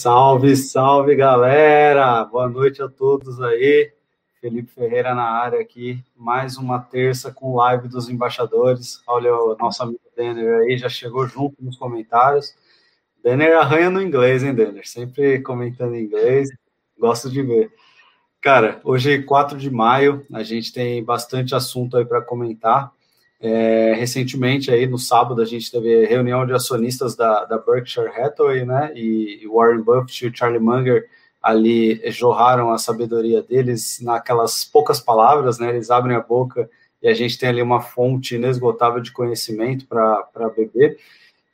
Salve, salve galera! Boa noite a todos aí. Felipe Ferreira na área aqui, mais uma terça com live dos embaixadores. Olha o nosso amigo Denner aí, já chegou junto nos comentários. Denner arranha no inglês, hein, Denner? Sempre comentando em inglês, gosto de ver. Cara, hoje, 4 de maio, a gente tem bastante assunto aí para comentar. É, recentemente, aí no sábado, a gente teve reunião de acionistas da, da Berkshire Hathaway, né? E, e Warren Buffett e o Charlie Munger ali jorraram a sabedoria deles naquelas poucas palavras, né? Eles abrem a boca e a gente tem ali uma fonte inesgotável de conhecimento para beber.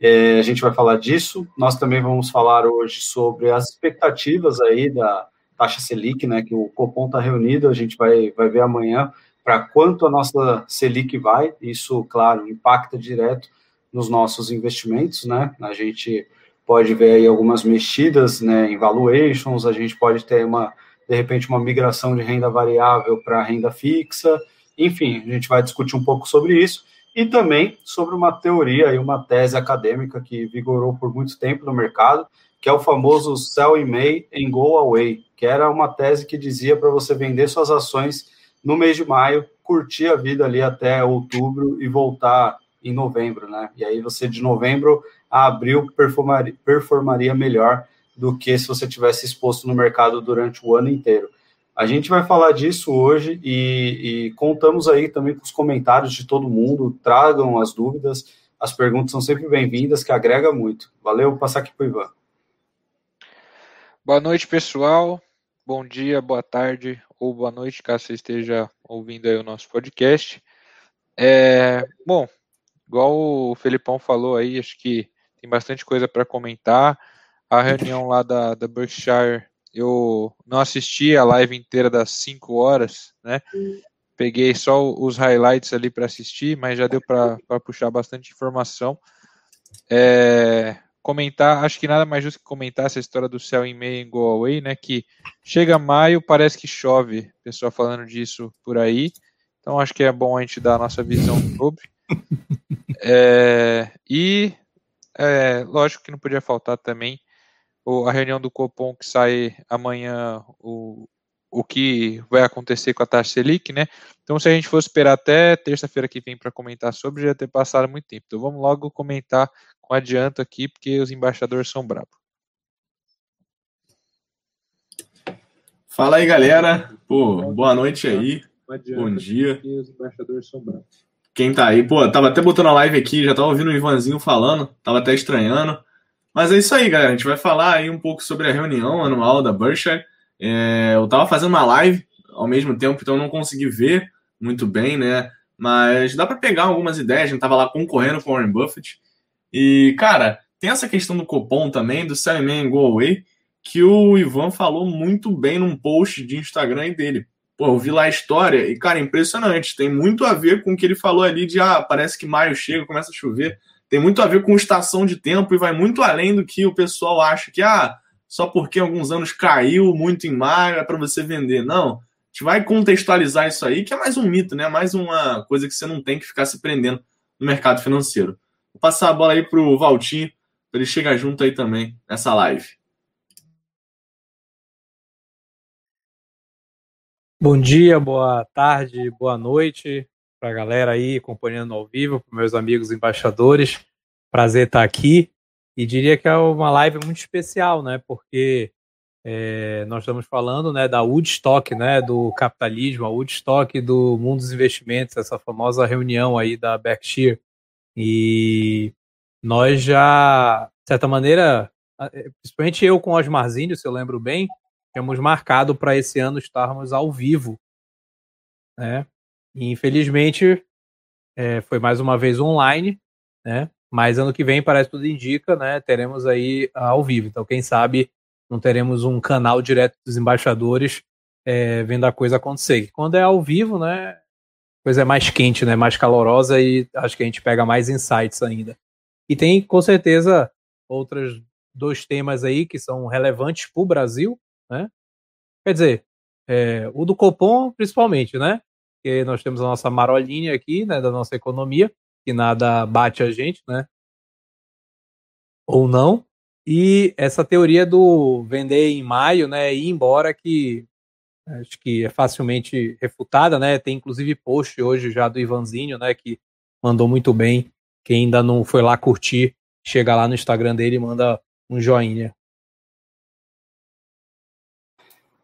É, a gente vai falar disso. Nós também vamos falar hoje sobre as expectativas aí da taxa Selic, né? Que o Copom está reunido, a gente vai, vai ver amanhã para quanto a nossa Selic vai. Isso, claro, impacta direto nos nossos investimentos, né? A gente pode ver aí algumas mexidas, né, em valuations, a gente pode ter uma de repente uma migração de renda variável para renda fixa. Enfim, a gente vai discutir um pouco sobre isso e também sobre uma teoria e uma tese acadêmica que vigorou por muito tempo no mercado, que é o famoso sell in May and go away, que era uma tese que dizia para você vender suas ações no mês de maio, curtir a vida ali até outubro e voltar em novembro, né? E aí você de novembro a abril performaria, performaria melhor do que se você tivesse exposto no mercado durante o ano inteiro. A gente vai falar disso hoje e, e, contamos aí também com os comentários de todo mundo. Tragam as dúvidas, as perguntas são sempre bem-vindas, que agrega muito. Valeu, vou passar aqui para o Ivan. Boa noite, pessoal. Bom dia, boa tarde ou boa noite, caso você esteja ouvindo aí o nosso podcast. É, bom, igual o Felipão falou aí, acho que tem bastante coisa para comentar. A reunião lá da, da Berkshire, eu não assisti a live inteira das 5 horas, né? Peguei só os highlights ali para assistir, mas já deu para puxar bastante informação. É, comentar, acho que nada mais justo que comentar essa história do céu em meio em Go Away, né? Que chega maio, parece que chove, pessoal falando disso por aí. Então acho que é bom a gente dar a nossa visão sobre. É, e é, lógico que não podia faltar também a reunião do Copom que sai amanhã, o, o que vai acontecer com a taxa Selic, né? Então, se a gente fosse esperar até terça-feira que vem para comentar sobre, já ia ter passado muito tempo. Então, vamos logo comentar com adianto aqui, porque os embaixadores são bravos. Fala aí, galera. Pô, boa noite aí. Bom dia. Os embaixadores são bravos. Quem tá aí, pô, tava até botando a live aqui, já tava ouvindo o Ivanzinho falando, tava até estranhando. Mas é isso aí, galera. A gente vai falar aí um pouco sobre a reunião anual da Berkshire. É, eu tava fazendo uma live ao mesmo tempo, então eu não consegui ver muito bem, né? Mas dá para pegar algumas ideias. A gente tava lá concorrendo com o Warren Buffett. E, cara, tem essa questão do Copom também, do Sell Man Go Away, que o Ivan falou muito bem num post de Instagram dele. Pô, eu vi lá a história e, cara, impressionante. Tem muito a ver com o que ele falou ali de, ah, parece que maio chega, começa a chover. Tem muito a ver com estação de tempo e vai muito além do que o pessoal acha que, ah, só porque alguns anos caiu muito em maio é para você vender. Não. A gente vai contextualizar isso aí, que é mais um mito, né? Mais uma coisa que você não tem que ficar se prendendo no mercado financeiro. Vou passar a bola aí pro Valtinho, para ele chegar junto aí também nessa live. Bom dia, boa tarde, boa noite para a galera aí acompanhando ao vivo, para meus amigos embaixadores. Prazer estar aqui. E diria que é uma live muito especial, né? Porque é, nós estamos falando né, da Woodstock, né, do capitalismo, a Woodstock do mundo dos investimentos, essa famosa reunião aí da Berkshire. E nós já, de certa maneira, é, principalmente eu com o Osmarzinho, se eu lembro bem, tínhamos marcado para esse ano estarmos ao vivo. Né? E, infelizmente, é, foi mais uma vez online, né? Mas ano que vem, parece tudo indica, né? teremos aí ao vivo. Então, quem sabe não teremos um canal direto dos embaixadores é, vendo a coisa acontecer. Quando é ao vivo, né? coisa é mais quente, né? Mais calorosa e acho que a gente pega mais insights ainda. E tem com certeza outros dois temas aí que são relevantes para o Brasil, né? Quer dizer, é, o do Copom principalmente, né? Porque nós temos a nossa marolinha aqui, né, da nossa economia, que nada bate a gente, né? Ou não. E essa teoria do vender em maio, né, ir embora, que acho que é facilmente refutada, né? Tem inclusive post hoje já do Ivanzinho, né, que mandou muito bem. Quem ainda não foi lá curtir, chega lá no Instagram dele e manda um joinha.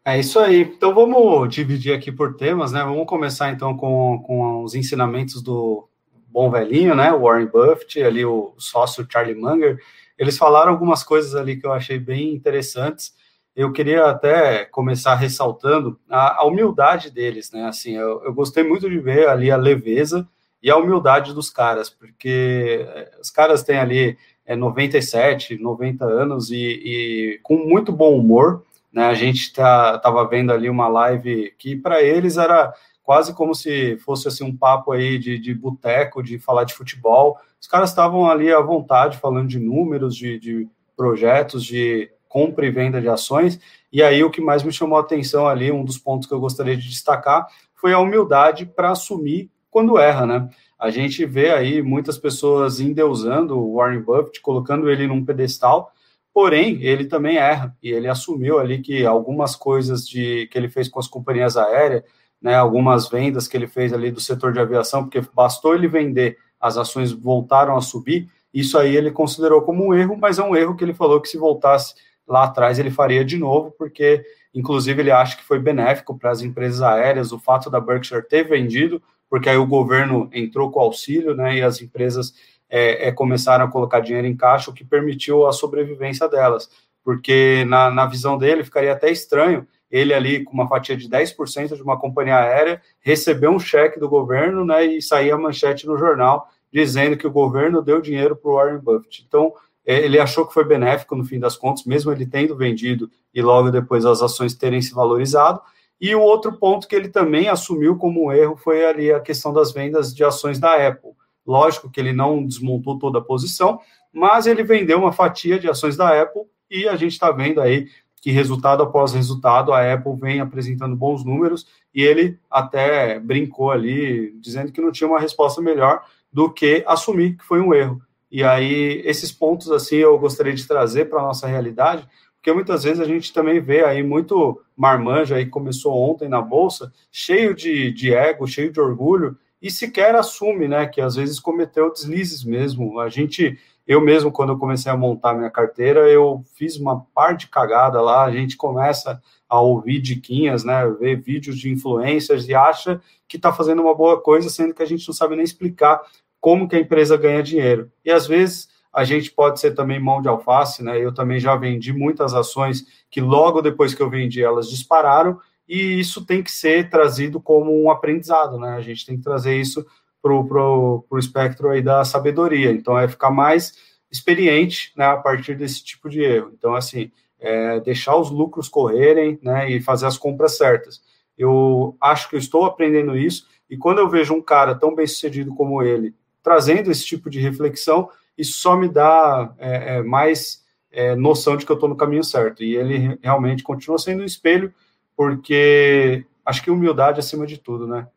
É isso aí. Então vamos dividir aqui por temas, né? Vamos começar então com, com os ensinamentos do bom velhinho, né? Warren Buffett, ali o sócio Charlie Munger. Eles falaram algumas coisas ali que eu achei bem interessantes. Eu queria até começar ressaltando a, a humildade deles, né? Assim, eu, eu, gostei muito de ver ali a leveza e a humildade dos caras, porque eh, os caras têm ali é, 97, 90 anos e, e com muito bom humor né? A gente tá, tava vendo ali uma live que para eles era quase como se fosse assim um papo aí de, de boteco, de falar de futebol. Os caras estavam ali à vontade falando de números, de, de projetos, de compra e venda de ações. E aí o que mais me chamou a atenção ali, um dos pontos que eu gostaria de destacar, foi a humildade para assumir quando erra, né? A gente vê aí muitas pessoas endeusando o Warren Buffett, colocando ele num pedestal, Porém, ele também erra e ele assumiu ali que algumas coisas de que ele fez com as companhias aéreas, né, algumas vendas que ele fez ali do setor de aviação, porque bastou ele vender, as ações voltaram a subir. Isso aí ele considerou como um erro, mas é um erro que ele falou que se voltasse lá atrás ele faria de novo, porque inclusive ele acha que foi benéfico para as empresas aéreas o fato da Berkshire ter vendido, porque aí o governo entrou com auxílio, né, e as empresas é, é, começaram a colocar dinheiro em caixa, o que permitiu a sobrevivência delas. Porque, na, na visão dele, ficaria até estranho ele ali com uma fatia de 10% de uma companhia aérea, receber um cheque do governo né, e sair a manchete no jornal dizendo que o governo deu dinheiro para o Warren Buffett. Então, é, ele achou que foi benéfico no fim das contas, mesmo ele tendo vendido e logo depois as ações terem se valorizado. E o outro ponto que ele também assumiu como um erro foi ali a questão das vendas de ações da Apple. Lógico que ele não desmontou toda a posição, mas ele vendeu uma fatia de ações da Apple e a gente está vendo aí que resultado após resultado a Apple vem apresentando bons números e ele até brincou ali dizendo que não tinha uma resposta melhor do que assumir que foi um erro. E aí esses pontos assim eu gostaria de trazer para nossa realidade, porque muitas vezes a gente também vê aí muito marmanjo aí começou ontem na bolsa, cheio de, de ego, cheio de orgulho e sequer assume, né, que às vezes cometeu deslizes mesmo. A gente, eu mesmo, quando eu comecei a montar minha carteira, eu fiz uma parte cagada lá, a gente começa a ouvir diquinhas, né, ver vídeos de influencers e acha que está fazendo uma boa coisa, sendo que a gente não sabe nem explicar como que a empresa ganha dinheiro. E às vezes a gente pode ser também mão de alface, né? Eu também já vendi muitas ações que logo depois que eu vendi elas dispararam e isso tem que ser trazido como um aprendizado, né? A gente tem que trazer isso para o pro, pro espectro aí da sabedoria. Então, é ficar mais experiente né, a partir desse tipo de erro. Então, assim, é deixar os lucros correrem né, e fazer as compras certas. Eu acho que eu estou aprendendo isso, e quando eu vejo um cara tão bem sucedido como ele trazendo esse tipo de reflexão, isso só me dá é, é, mais é, noção de que eu estou no caminho certo. E ele realmente continua sendo um espelho porque acho que humildade acima de tudo, né?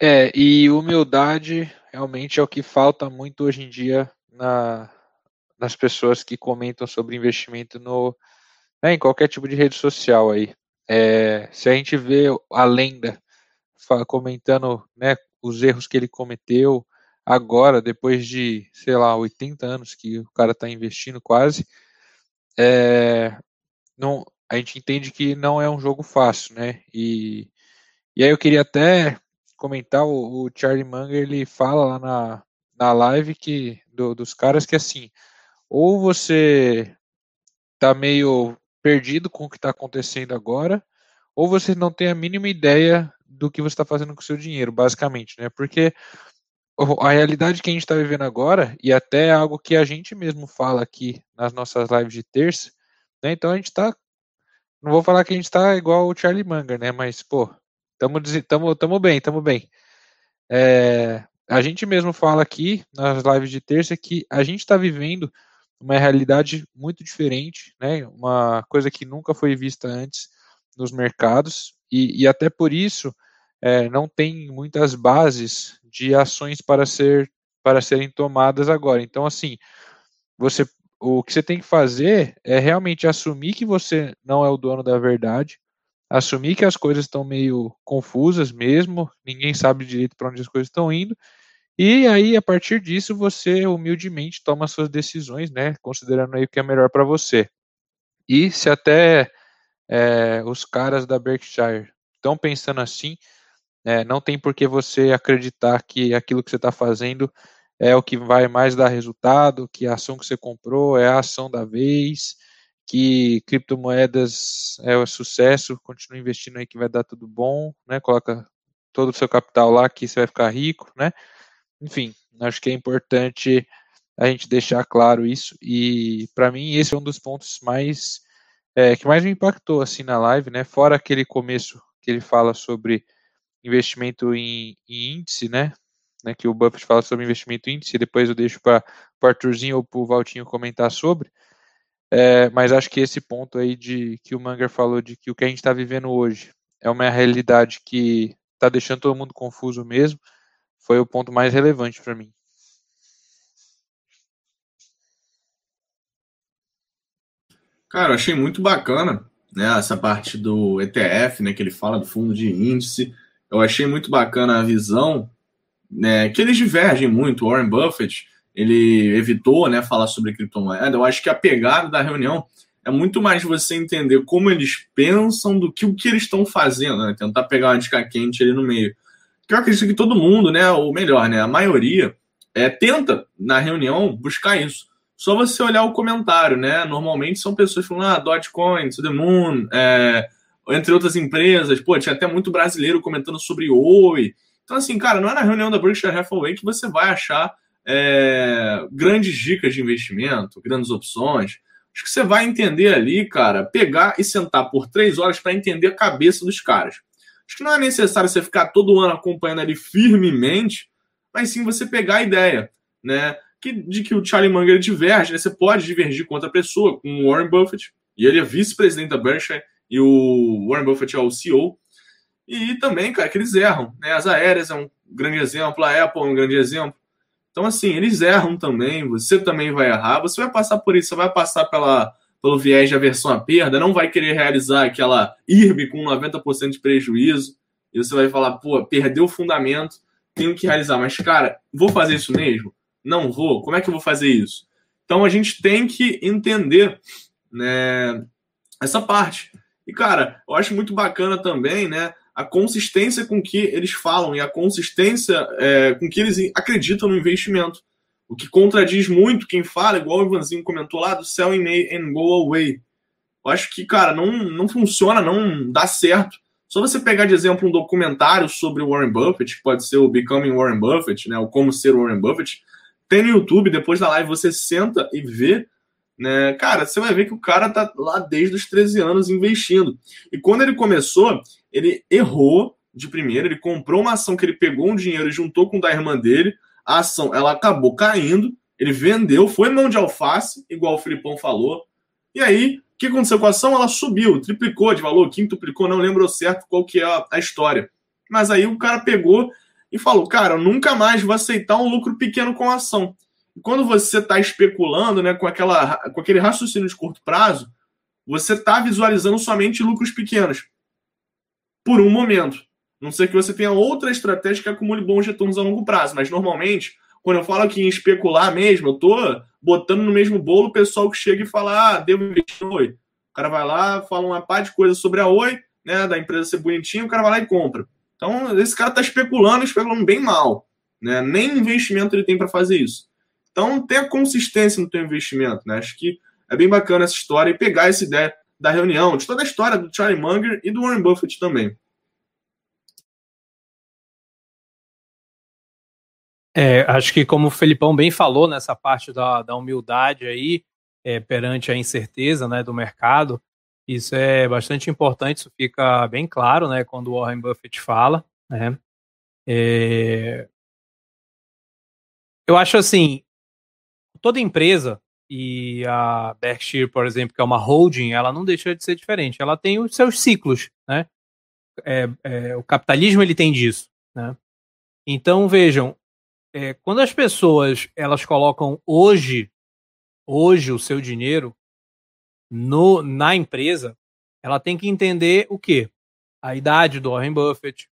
É, e humildade realmente é o que falta muito hoje em dia na, nas pessoas que comentam sobre investimento no, né, em qualquer tipo de rede social aí. É, se a gente vê a lenda comentando né, os erros que ele cometeu agora, depois de, sei lá, 80 anos que o cara está investindo quase, é, não, a gente entende que não é um jogo fácil, né? E, e aí eu queria até comentar, o, o Charlie Munger, ele fala lá na, na live que, do, dos caras que assim, ou você tá meio perdido com o que está acontecendo agora, ou você não tem a mínima ideia do que você está fazendo com o seu dinheiro, basicamente, né? Porque a realidade que a gente está vivendo agora, e até algo que a gente mesmo fala aqui nas nossas lives de terça, né? Então a gente está, não vou falar que a gente está igual o Charlie Munger, né? Mas pô, tamo, tamo, tamo bem, tamo bem. É, a gente mesmo fala aqui nas lives de terça que a gente está vivendo uma realidade muito diferente, né? Uma coisa que nunca foi vista antes nos mercados e, e até por isso é, não tem muitas bases de ações para ser para serem tomadas agora. Então, assim, você o que você tem que fazer é realmente assumir que você não é o dono da verdade, assumir que as coisas estão meio confusas mesmo, ninguém sabe direito para onde as coisas estão indo, e aí a partir disso você humildemente toma suas decisões, né, considerando aí o que é melhor para você. E se até é, os caras da Berkshire estão pensando assim, é, não tem por que você acreditar que aquilo que você está fazendo é o que vai mais dar resultado, que a ação que você comprou é a ação da vez, que criptomoedas é o sucesso, continue investindo aí que vai dar tudo bom, né? Coloca todo o seu capital lá que você vai ficar rico, né? Enfim, acho que é importante a gente deixar claro isso e para mim esse é um dos pontos mais é, que mais me impactou assim na live, né? Fora aquele começo que ele fala sobre investimento em, em índice, né? né? Que o Buffett fala sobre investimento em índice, depois eu deixo para o Arthurzinho ou para o Valtinho comentar sobre. É, mas acho que esse ponto aí de que o Manger falou de que o que a gente está vivendo hoje é uma realidade que está deixando todo mundo confuso mesmo, foi o ponto mais relevante para mim. Cara, achei muito bacana né, essa parte do ETF, né, que ele fala do fundo de índice. Eu achei muito bacana a visão, né, que eles divergem muito. Warren Buffett ele evitou né, falar sobre criptomoeda. Eu acho que a pegada da reunião é muito mais você entender como eles pensam do que o que eles estão fazendo, né? Tentar pegar uma dica quente ali no meio. Que eu acredito que todo mundo, né, ou melhor, né, a maioria, é, tenta na reunião buscar isso. Só você olhar o comentário, né? Normalmente são pessoas falando, ah, Dogecoin, To The Moon, é, entre outras empresas. Pô, tinha até muito brasileiro comentando sobre Oi. Então, assim, cara, não é na reunião da Berkshire Hathaway que você vai achar é, grandes dicas de investimento, grandes opções. Acho que você vai entender ali, cara, pegar e sentar por três horas para entender a cabeça dos caras. Acho que não é necessário você ficar todo ano acompanhando ali firmemente, mas sim você pegar a ideia, né? Que, de que o Charlie Munger diverge, né? Você pode divergir com outra pessoa, com o Warren Buffett, e ele é vice-presidente da Berkshire, e o Warren Buffett é o CEO. E também, cara, que eles erram. Né? As aéreas é um grande exemplo, a Apple é um grande exemplo. Então, assim, eles erram também, você também vai errar, você vai passar por isso, você vai passar pela, pelo viés de aversão à perda, não vai querer realizar aquela IRB com 90% de prejuízo, e você vai falar, pô, perdeu o fundamento, tenho que realizar, mas, cara, vou fazer isso mesmo? Não vou? Como é que eu vou fazer isso? Então, a gente tem que entender né, essa parte. E, cara, eu acho muito bacana também, né? A consistência com que eles falam e a consistência é, com que eles acreditam no investimento. O que contradiz muito quem fala, igual o Ivanzinho comentou lá, do sell in May and go away. Eu acho que, cara, não, não funciona, não dá certo. Só você pegar de exemplo um documentário sobre Warren Buffett, que pode ser o Becoming Warren Buffett, né, o Como Ser Warren Buffett, tem no YouTube, depois da live você senta e vê, né, cara, você vai ver que o cara tá lá desde os 13 anos investindo. E quando ele começou, ele errou de primeira, ele comprou uma ação que ele pegou um dinheiro e juntou com o da irmã dele, a ação ela acabou caindo, ele vendeu, foi mão de alface, igual o Filipão falou, e aí, o que aconteceu com a ação? Ela subiu, triplicou de valor, quintuplicou, não lembro certo qual que é a, história. Mas aí o cara pegou e falou, cara, eu nunca mais vou aceitar um lucro pequeno com a ação. E quando você está especulando né, com, aquela, com aquele raciocínio de curto prazo, você está visualizando somente lucros pequenos por um momento. Não sei que você tenha outra estratégia que acumule bons retornos a longo prazo, mas normalmente, quando eu falo aqui em especular mesmo, eu tô botando no mesmo bolo o pessoal que chega e fala: ah, devo investir no Oi. O cara vai lá, fala uma par de coisas sobre a Oi, né, da empresa ser bonitinha, o cara vai lá e compra. Então, esse cara está especulando, especulando bem mal. Né? Nem investimento ele tem para fazer isso. Então, tenha consistência no teu investimento. Né? Acho que é bem bacana essa história e pegar essa ideia da reunião, de toda a história do Charlie Munger e do Warren Buffett também. É, acho que como o Felipão bem falou nessa parte da, da humildade aí, é, perante a incerteza né, do mercado, isso é bastante importante, isso fica bem claro né, quando o Warren Buffett fala. Né? É... Eu acho assim, toda empresa e a Berkshire, por exemplo, que é uma holding, ela não deixa de ser diferente. Ela tem os seus ciclos, né? É, é, o capitalismo ele tem disso, né? Então vejam, é, quando as pessoas elas colocam hoje, hoje o seu dinheiro no, na empresa, ela tem que entender o quê? A idade do Warren Buffett,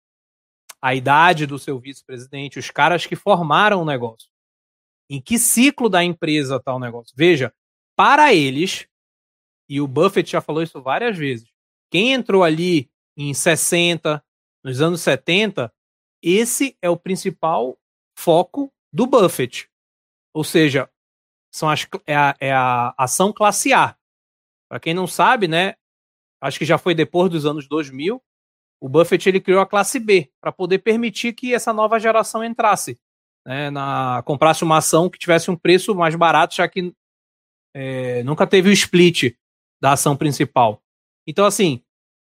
a idade do seu vice-presidente, os caras que formaram o negócio. Em que ciclo da empresa está o negócio? Veja, para eles, e o Buffett já falou isso várias vezes, quem entrou ali em 60, nos anos 70, esse é o principal foco do Buffett. Ou seja, são as, é, a, é a ação classe A. Para quem não sabe, né, acho que já foi depois dos anos 2000, o Buffett ele criou a classe B para poder permitir que essa nova geração entrasse, né, na, comprasse uma ação que tivesse um preço mais barato, já que é, nunca teve o split da ação principal. Então, assim,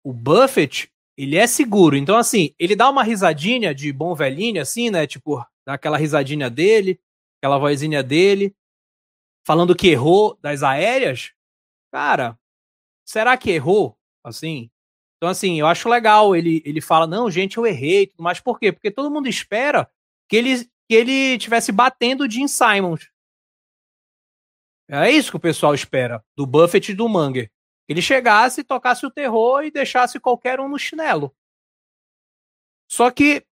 o Buffett ele é seguro. Então, assim, ele dá uma risadinha de bom velhinho, assim, né? Tipo, dá aquela risadinha dele, aquela vozinha dele, falando que errou das aéreas. Cara, será que errou? Assim. Então, assim, eu acho legal. Ele, ele fala, não, gente, eu errei mais. Por quê? Porque todo mundo espera que ele, que ele tivesse batendo o Jim Simons. É isso que o pessoal espera do Buffett e do Munger ele chegasse, tocasse o terror e deixasse qualquer um no chinelo. Só que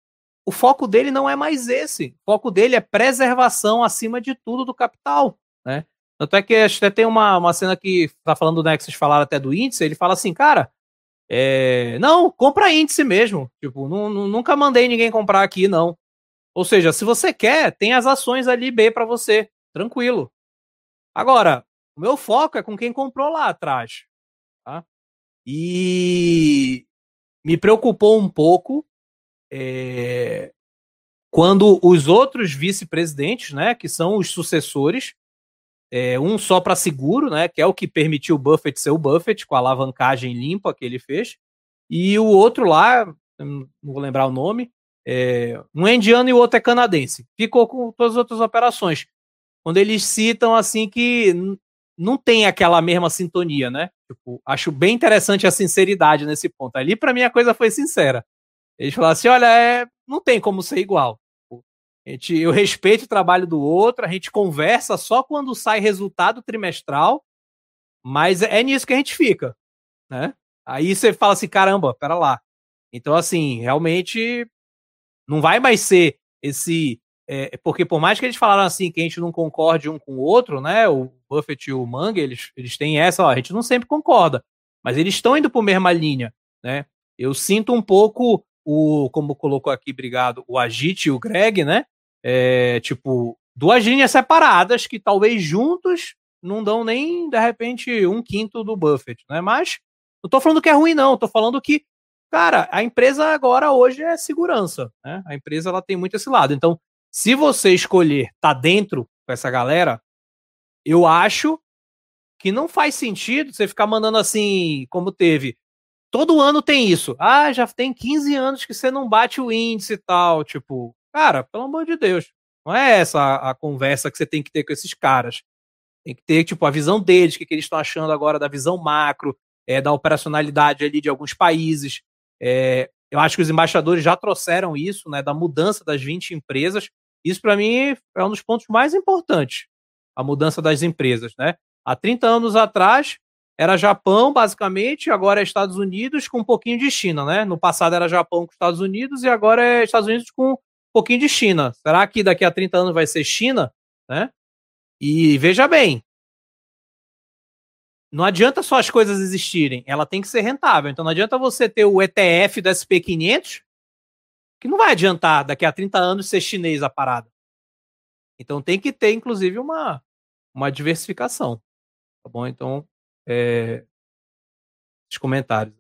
o foco dele não é mais esse. O foco dele é preservação acima de tudo do capital, né? Tanto é que até tem uma, uma cena que tá falando, né, que vocês falaram até do índice, ele fala assim, cara, é, não, compra índice mesmo. Tipo, nunca mandei ninguém comprar aqui, não. Ou seja, se você quer, tem as ações ali B para você, tranquilo. Agora, o meu foco é com quem comprou lá atrás. Tá? E me preocupou um pouco é, quando os outros vice-presidentes, né, que são os sucessores, é, um só para seguro, né, que é o que permitiu o Buffett ser o Buffett, com a alavancagem limpa que ele fez, e o outro lá, não vou lembrar o nome, é, um é indiano e o outro é canadense. Ficou com todas as outras operações. Quando eles citam assim que não tem aquela mesma sintonia, né? Tipo, acho bem interessante a sinceridade nesse ponto. Ali, para mim, a coisa foi sincera. Eles falaram assim: olha, é, não tem como ser igual. Tipo, a gente, eu respeito o trabalho do outro, a gente conversa só quando sai resultado trimestral, mas é nisso que a gente fica, né? Aí você fala assim: caramba, pera lá. Então, assim, realmente não vai mais ser esse é, porque por mais que eles falaram assim que a gente não concorde um com o outro, né? O Buffett e o Manga, eles, eles têm essa, ó, a gente não sempre concorda, mas eles estão indo por mesma linha, né? Eu sinto um pouco o, como colocou aqui, obrigado, o Agite e o Greg, né? É, tipo, duas linhas separadas que talvez juntos não dão nem, de repente, um quinto do Buffett, né? Mas não tô falando que é ruim, não. Tô falando que, cara, a empresa agora hoje é segurança, né? A empresa ela tem muito esse lado. Então, se você escolher tá dentro com essa galera, eu acho que não faz sentido você ficar mandando assim, como teve. Todo ano tem isso. Ah, já tem 15 anos que você não bate o índice e tal. Tipo, cara, pelo amor de Deus. Não é essa a, a conversa que você tem que ter com esses caras. Tem que ter, tipo, a visão deles, o que, que eles estão achando agora da visão macro, é, da operacionalidade ali de alguns países. É, eu acho que os embaixadores já trouxeram isso, né, da mudança das 20 empresas. Isso, para mim, é um dos pontos mais importantes, a mudança das empresas. Né? Há 30 anos atrás, era Japão, basicamente, agora é Estados Unidos com um pouquinho de China. Né? No passado era Japão com Estados Unidos e agora é Estados Unidos com um pouquinho de China. Será que daqui a 30 anos vai ser China? Né? E veja bem, não adianta só as coisas existirem, ela tem que ser rentável. Então não adianta você ter o ETF do SP500 que não vai adiantar daqui a 30 anos ser chinês a parada. Então tem que ter, inclusive, uma, uma diversificação. Tá bom? Então, é, os comentários.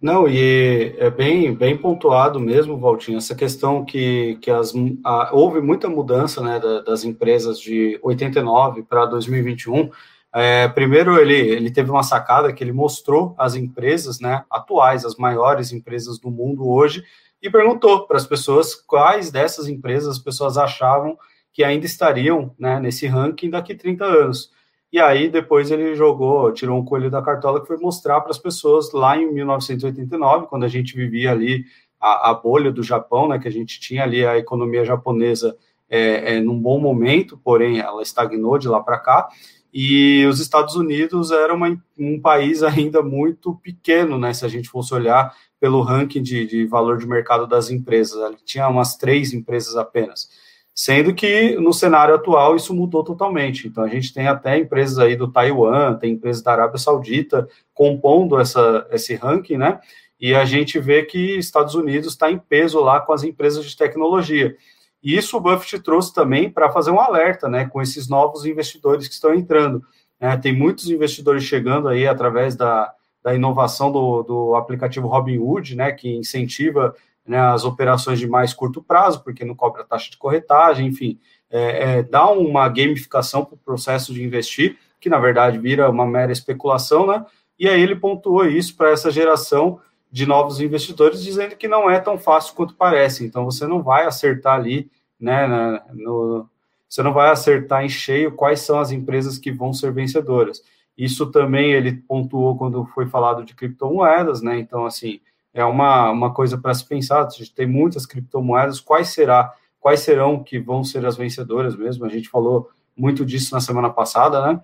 Não, e é bem, bem pontuado mesmo, Valtinho, essa questão que, que as, a, houve muita mudança né, da, das empresas de 89 para 2021 é, primeiro, ele, ele teve uma sacada que ele mostrou as empresas né, atuais, as maiores empresas do mundo hoje, e perguntou para as pessoas quais dessas empresas as pessoas achavam que ainda estariam né, nesse ranking daqui 30 anos. E aí, depois ele jogou, tirou um coelho da cartola que foi mostrar para as pessoas lá em 1989, quando a gente vivia ali a, a, bolha do Japão, né, que a gente tinha ali a economia japonesa é, é, num bom momento, porém ela estagnou de lá para cá, e os Estados Unidos era uma, um país ainda muito pequeno, né, se a gente fosse olhar pelo ranking de, de valor de mercado das empresas, ali tinha umas três empresas apenas, sendo que no cenário atual isso mudou totalmente, então a gente tem até empresas aí do Taiwan, tem empresas da Arábia Saudita compondo essa, esse ranking, né, e a gente vê que Estados Unidos está em peso lá com as empresas de tecnologia. E isso o Buffett trouxe também para fazer um alerta, né, com esses novos investidores que estão entrando. É, tem muitos investidores chegando aí através da, da inovação do, do aplicativo Robinhood, né, que incentiva né, as operações de mais curto prazo, porque não cobra taxa de corretagem, enfim, é, é, dá uma gamificação para o processo de investir, que na verdade vira uma mera especulação, né? E aí ele pontuou isso para essa geração de novos investidores, dizendo que não é tão fácil quanto parece. Então, você não vai acertar ali, né, no, você não vai acertar em cheio quais são as empresas que vão ser vencedoras. Isso também ele pontuou quando foi falado de criptomoedas, né? Então, assim, é uma, uma coisa para se pensar. Tem muitas criptomoedas, quais será, quais serão que vão ser as vencedoras mesmo? A gente falou muito disso na semana passada, né?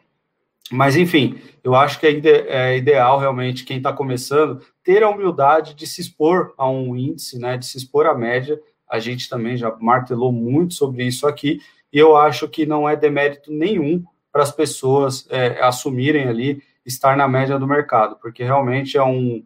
Mas, enfim, eu acho que é, é ideal realmente quem está começando ter a humildade de se expor a um índice, né, de se expor à média. A gente também já martelou muito sobre isso aqui, e eu acho que não é demérito nenhum para as pessoas é, assumirem ali estar na média do mercado, porque realmente é um,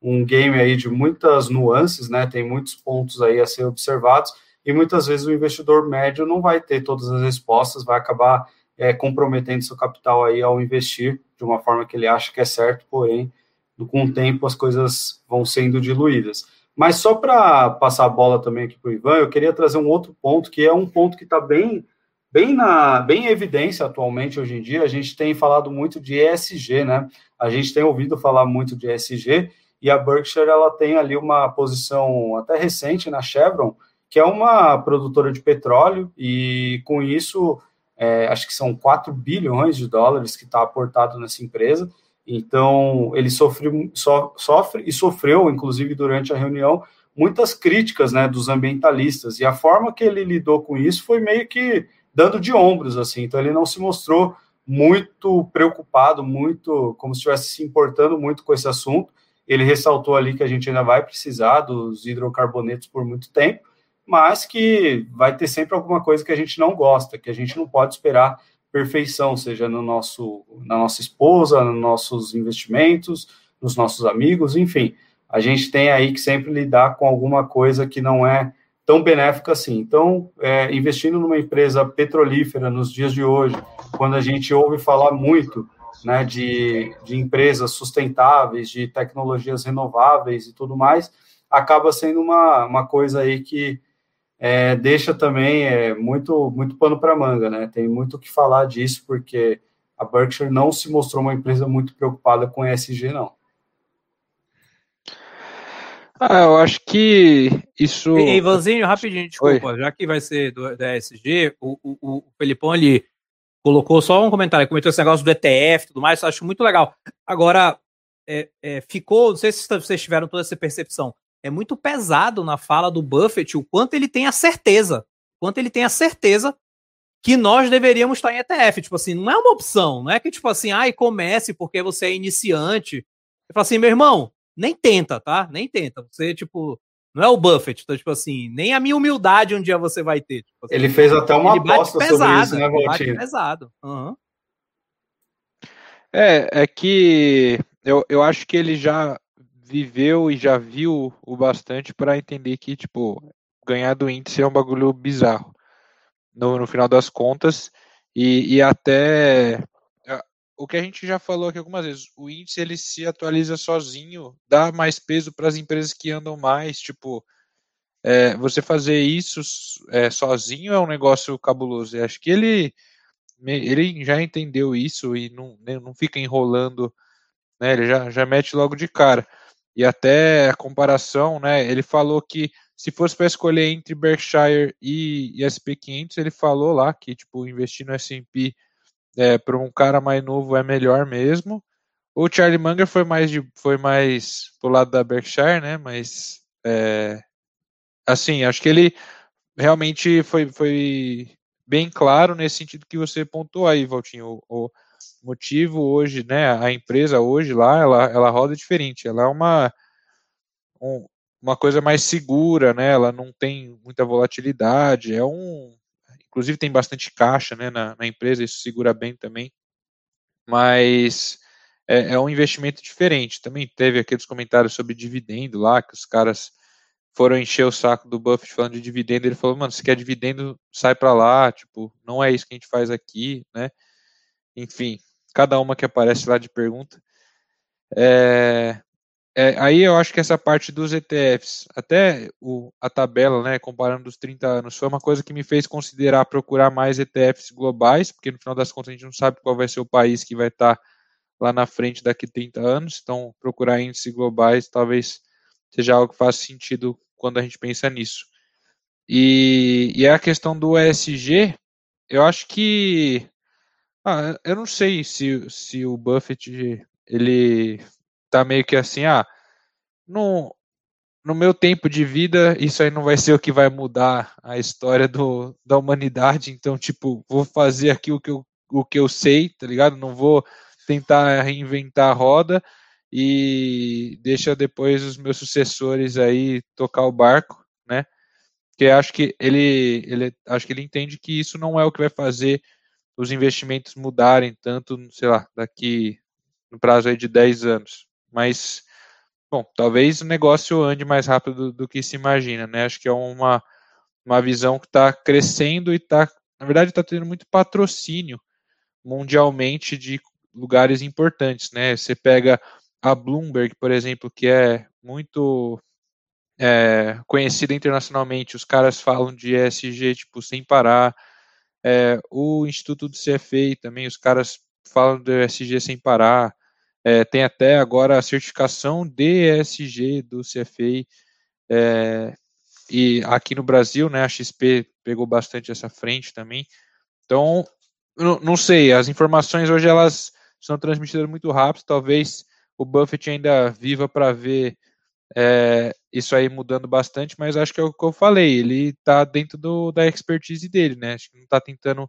um game aí de muitas nuances, né? Tem muitos pontos aí a ser observados, e muitas vezes o investidor médio não vai ter todas as respostas, vai acabar é, comprometendo seu capital aí ao investir de uma forma que ele acha que é certo, porém, com o tempo as coisas vão sendo diluídas. Mas só para passar a bola também aqui para o Ivan, eu queria trazer um outro ponto, que é um ponto que está bem, bem, na, bem em evidência atualmente, hoje em dia. A gente tem falado muito de ESG, né? A gente tem ouvido falar muito de ESG, e a Berkshire ela tem ali uma posição até recente na Chevron, que é uma produtora de petróleo, e com isso é, acho que são 4 bilhões de dólares que está aportado nessa empresa. Então, ele sofre, so, sofre e sofreu, inclusive durante a reunião, muitas críticas né, dos ambientalistas. E a forma que ele lidou com isso foi meio que dando de ombros, assim. Então, ele não se mostrou muito preocupado, muito como se estivesse se importando muito com esse assunto. Ele ressaltou ali que a gente ainda vai precisar dos hidrocarbonetos por muito tempo, mas que vai ter sempre alguma coisa que a gente não gosta, que a gente não pode esperar perfeição, seja no nosso, na nossa esposa, nos nossos investimentos, nos nossos amigos, enfim. A gente tem aí que sempre lidar com alguma coisa que não é tão benéfica assim. Então, é, investindo numa empresa petrolífera nos dias de hoje, quando a gente ouve falar muito né, de, de empresas sustentáveis, de tecnologias renováveis e tudo mais, acaba sendo uma, uma coisa aí que é, deixa também é, muito, muito pano para manga, né? Tem muito o que falar disso, porque a Berkshire não se mostrou uma empresa muito preocupada com ESG, não. Ah, eu acho que isso. Ei, Ivanzinho, rapidinho, desculpa, Oi. já que vai ser do, da ESG, o, o, o Felipão ali colocou só um comentário, comentou esse negócio do ETF e tudo mais, eu acho muito legal. Agora, é, é, ficou, não sei se vocês tiveram toda essa percepção, é muito pesado na fala do Buffett o quanto ele tem a certeza, quanto ele tem a certeza que nós deveríamos estar em ETF. Tipo assim, não é uma opção, não é que tipo assim, ai, comece porque você é iniciante. Eu falo assim, meu irmão, nem tenta, tá? Nem tenta. Você, tipo, não é o Buffett, então, tipo assim, nem a minha humildade um dia você vai ter. Tipo assim, ele fez até uma aposta pesado, sobre isso, né, Valtinho? pesado. Uhum. É, é que eu, eu acho que ele já viveu e já viu o bastante para entender que, tipo, ganhar do índice é um bagulho bizarro no, no final das contas. E, e até o que a gente já falou aqui algumas vezes, o índice ele se atualiza sozinho, dá mais peso para as empresas que andam mais, tipo, é, você fazer isso é, sozinho é um negócio cabuloso. Eu acho que ele ele já entendeu isso e não, não fica enrolando, né? Ele já, já mete logo de cara. E até a comparação, né? Ele falou que se fosse para escolher entre Berkshire e, e SP500, ele falou lá que tipo investir no S&P é, para um cara mais novo é melhor mesmo. O Charlie Munger foi mais de, foi mais pro lado da Berkshire, né? Mas é, assim, acho que ele realmente foi, foi bem claro nesse sentido que você pontuou aí, Valtinho. O, o motivo hoje, né, a empresa hoje lá, ela, ela roda diferente. Ela é uma, um, uma coisa mais segura, né? Ela não tem muita volatilidade. É um, inclusive tem bastante caixa, né, na, na empresa. Isso segura bem também. Mas é, é um investimento diferente. Também teve aqueles comentários sobre dividendo lá que os caras foram encher o saco do Buffett falando de dividendo, ele falou, mano, se quer dividendo, sai para lá, tipo, não é isso que a gente faz aqui, né? Enfim, cada uma que aparece lá de pergunta. É, é, aí eu acho que essa parte dos ETFs, até o, a tabela, né, comparando os 30 anos, foi uma coisa que me fez considerar procurar mais ETFs globais, porque no final das contas a gente não sabe qual vai ser o país que vai estar tá lá na frente daqui 30 anos, então procurar índices globais talvez seja algo que faça sentido quando a gente pensa nisso. E, e a questão do ESG, eu acho que. Ah, eu não sei se, se o Buffett ele tá meio que assim, ah, no, no meu tempo de vida, isso aí não vai ser o que vai mudar a história do, da humanidade, então, tipo, vou fazer aqui o que eu, o que eu sei, tá ligado? Não vou tentar reinventar a roda, e deixa depois os meus sucessores aí tocar o barco, né? Porque acho que ele, ele acho que ele entende que isso não é o que vai fazer os investimentos mudarem tanto, sei lá, daqui no prazo aí de 10 anos. Mas bom, talvez o negócio ande mais rápido do, que se imagina, né? Acho que é uma uma visão que está crescendo e está, na verdade, está tendo muito patrocínio mundialmente de lugares importantes, né? Você pega a Bloomberg, por exemplo, que é muito é, conhecida internacionalmente, os caras falam de ESG tipo sem parar. É, o Instituto do CFA também, os caras falam do ESG sem parar. É, tem até agora a certificação de ESG do CFA. É, e aqui no Brasil, né, a XP pegou bastante essa frente também. Então, não, não sei, as informações hoje elas são transmitidas muito rápido, talvez o Buffett ainda viva para ver é, isso aí mudando bastante, mas acho que é o que eu falei, ele está dentro do, da expertise dele, né? Acho que não está tentando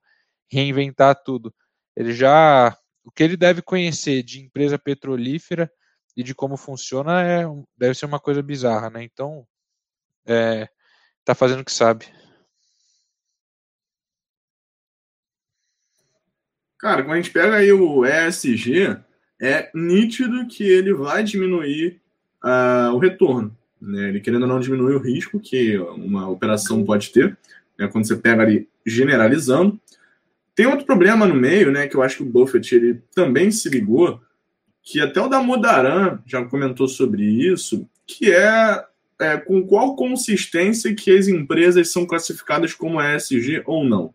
reinventar tudo. Ele já. O que ele deve conhecer de empresa petrolífera e de como funciona é, deve ser uma coisa bizarra, né? Então, é, tá fazendo o que sabe. Cara, quando a gente pega aí o ESG, é nítido que ele vai diminuir o retorno. Né? Ele querendo ou não diminuir o risco que uma operação pode ter, né? quando você pega ali generalizando. Tem outro problema no meio, né, que eu acho que o Buffett ele também se ligou, que até o Damodaran já comentou sobre isso, que é, é com qual consistência que as empresas são classificadas como ESG ou não.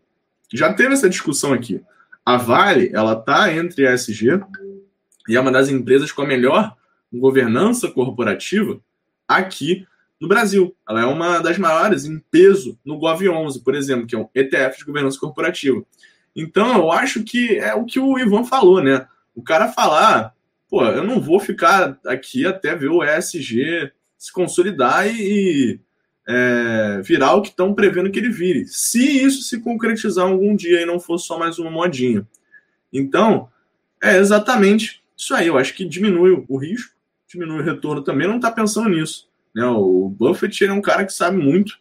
Já teve essa discussão aqui. A Vale, ela tá entre ESG e é uma das empresas com a melhor governança corporativa aqui no Brasil. Ela é uma das maiores em peso no Gov11, por exemplo, que é um ETF de governança corporativa. Então, eu acho que é o que o Ivan falou, né? O cara falar, pô, eu não vou ficar aqui até ver o ESG se consolidar e, é, virar o que estão prevendo que ele vire. Se isso se concretizar algum dia e não for só mais uma modinha. Então, é exatamente isso aí, eu acho que diminui o risco, diminui o retorno também, não está pensando nisso. Né? O Buffett é um cara que sabe muito.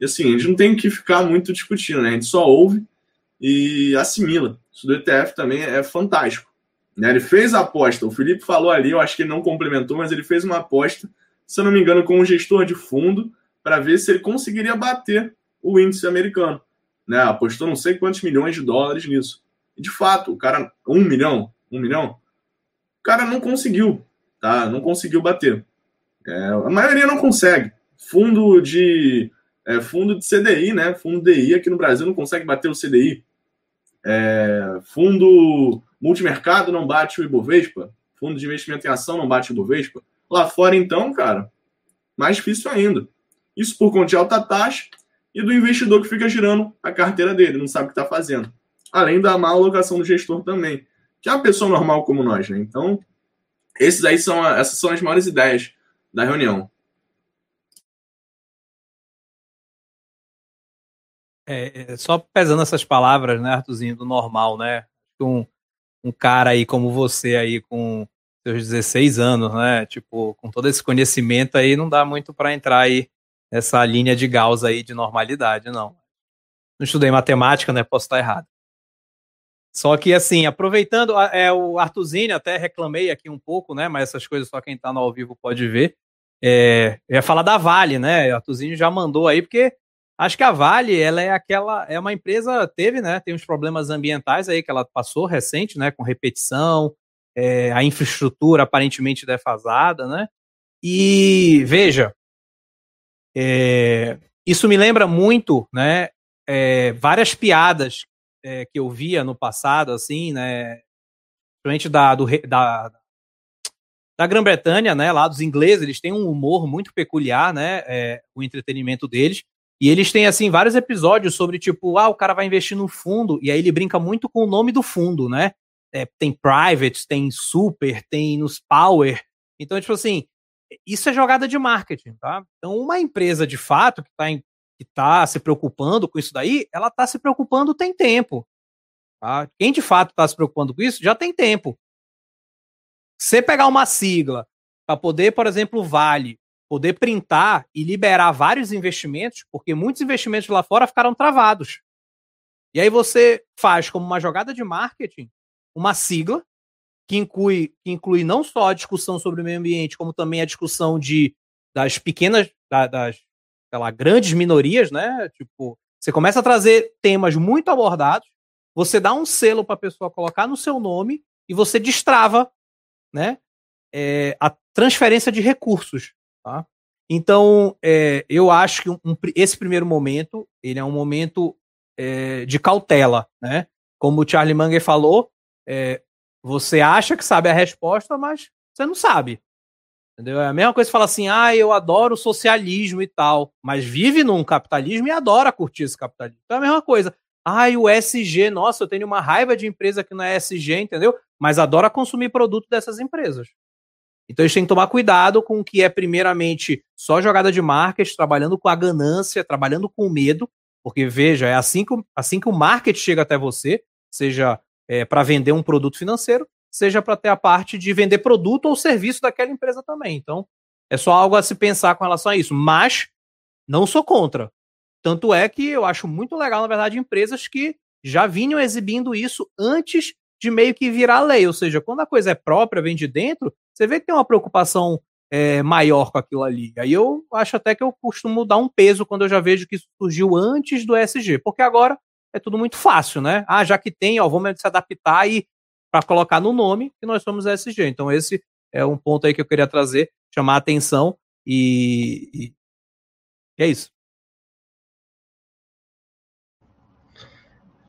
E assim, a gente não tem que ficar muito discutindo, né? A gente só ouve e assimila. Isso do ETF também é fantástico. Né? Ele fez a aposta, o Felipe falou ali, eu acho que ele não complementou, mas ele fez uma aposta, se eu não me engano, com um gestor de fundo, para ver se ele conseguiria bater o índice americano. Né? Apostou não sei quantos milhões de dólares nisso. E de fato, o cara, um milhão, um milhão, o cara não conseguiu, tá? Não conseguiu bater. É, a maioria não consegue. Fundo de é, fundo de CDI, né? Fundo DI aqui no Brasil não consegue bater o CDI. É, fundo multimercado não bate o Ibovespa. Fundo de investimento em ação não bate o Ibovespa. Lá fora, então, cara, mais difícil ainda. Isso por conta de alta taxa e do investidor que fica girando a carteira dele, não sabe o que está fazendo. Além da má alocação do gestor também que é uma pessoa normal como nós, né? Então, esses aí são, essas são as maiores ideias da reunião. É, é, só pesando essas palavras, né, Artuzinho, do normal, né? Um, um cara aí como você aí com seus 16 anos, né? Tipo, com todo esse conhecimento aí, não dá muito para entrar aí nessa linha de Gauss aí de normalidade, não. Não estudei matemática, né? Posso estar errado. Só que, assim, aproveitando, é, o Artuzinho, até reclamei aqui um pouco, né? Mas essas coisas só quem está no ao vivo pode ver. É, eu ia falar da Vale, né? O Artuzinho já mandou aí, porque acho que a Vale, ela é aquela, é uma empresa, teve, né? Tem uns problemas ambientais aí que ela passou recente, né? Com repetição, é, a infraestrutura aparentemente defasada, né? E veja, é, isso me lembra muito, né? É, várias piadas é, que eu via no passado, assim, né? Principalmente da, do, da, da Grã-Bretanha, né? Lá dos ingleses, eles têm um humor muito peculiar, né? É, o entretenimento deles. E eles têm, assim, vários episódios sobre, tipo, ah, o cara vai investir no fundo, e aí ele brinca muito com o nome do fundo, né? É, tem private, tem super, tem nos power. Então, tipo assim, isso é jogada de marketing, tá? Então, uma empresa de fato que está que tá se preocupando com isso daí, ela está se preocupando tem tempo. Tá? Quem de fato está se preocupando com isso já tem tempo. Você pegar uma sigla para poder, por exemplo, Vale, poder printar e liberar vários investimentos, porque muitos investimentos lá fora ficaram travados. E aí você faz como uma jogada de marketing uma sigla que inclui, que inclui não só a discussão sobre o meio ambiente, como também a discussão de, das pequenas, da, das sei lá, grandes minorias, né? Tipo, você começa a trazer temas muito abordados, você dá um selo para a pessoa colocar no seu nome e você destrava, né? É, a transferência de recursos, tá? Então, é, eu acho que um, esse primeiro momento, ele é um momento é, de cautela, né? Como o Charlie Munger falou, você acha que sabe a resposta, mas você não sabe. Entendeu? É a mesma coisa que fala assim, ah, eu adoro o socialismo e tal, mas vive num capitalismo e adora curtir esse capitalismo. Então é a mesma coisa. Ah, o SG, nossa, eu tenho uma raiva de empresa que não é SG, entendeu? Mas adora consumir produto dessas empresas. Então eles têm que tomar cuidado com o que é, primeiramente, só jogada de marketing, trabalhando com a ganância, trabalhando com o medo, porque veja, é assim que, assim que o marketing chega até você, seja é, para vender um produto financeiro, seja para ter a parte de vender produto ou serviço daquela empresa também. Então, é só algo a se pensar com relação a isso. Mas não sou contra. Tanto é que eu acho muito legal, na verdade, empresas que já vinham exibindo isso antes de meio que virar lei. Ou seja, quando a coisa é própria, vem de dentro, você vê que tem uma preocupação é, maior com aquilo ali. Aí eu acho até que eu costumo dar um peso quando eu já vejo que isso surgiu antes do SG, porque agora é tudo muito fácil, né? Ah, já que tem, ó, vamos se adaptar e para colocar no nome que nós somos SG. Então esse é um ponto aí que eu queria trazer, chamar a atenção e, e é isso.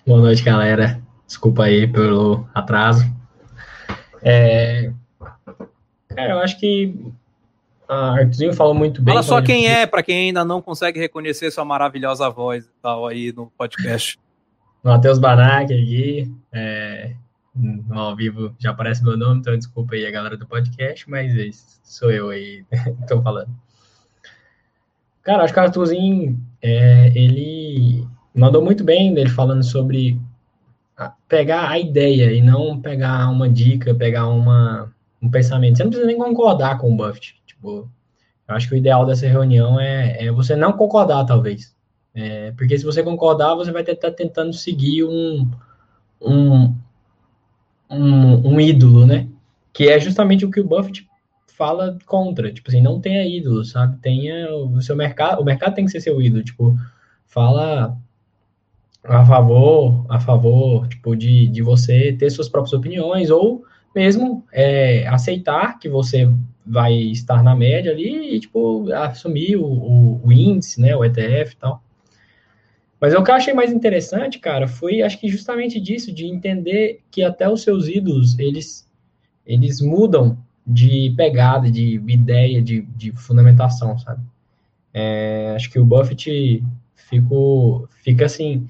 Boa noite, galera. Desculpa aí pelo atraso. É... Cara, eu acho que a Artuzinho falou muito bem. Fala só quem é, para quem ainda não consegue reconhecer sua maravilhosa voz e tal aí no podcast. Matheus Banac aqui, é, no ao vivo já aparece meu nome, então desculpa aí a galera do podcast, mas é sou eu aí estou falando. Cara, acho que o Arthurzinho, é, ele mandou muito bem dele falando sobre pegar a ideia e não pegar uma dica, pegar uma, um pensamento. Você não precisa nem concordar com o Buffett. Tipo, eu acho que o ideal dessa reunião é, é você não concordar, talvez. É, porque se você concordar, você vai estar tentando seguir um, um, um, um, ídolo, né? Que é justamente o que o Buffett fala contra. Tipo assim, não tenha ídolo, sabe? Tenha o seu mercado, o mercado tem que ser seu ídolo. Tipo, fala a favor, a favor, tipo, de, de você ter suas próprias opiniões ou mesmo é, aceitar que você vai estar na média ali e, tipo, assumir o, o, o índice, né, o ETF e tal. Mas o que eu achei mais interessante, cara, foi acho que justamente disso, de entender que até os seus ídolos, eles, eles mudam de pegada, de ideia, de, de fundamentação, sabe? É, acho que o Buffett ficou, fica assim.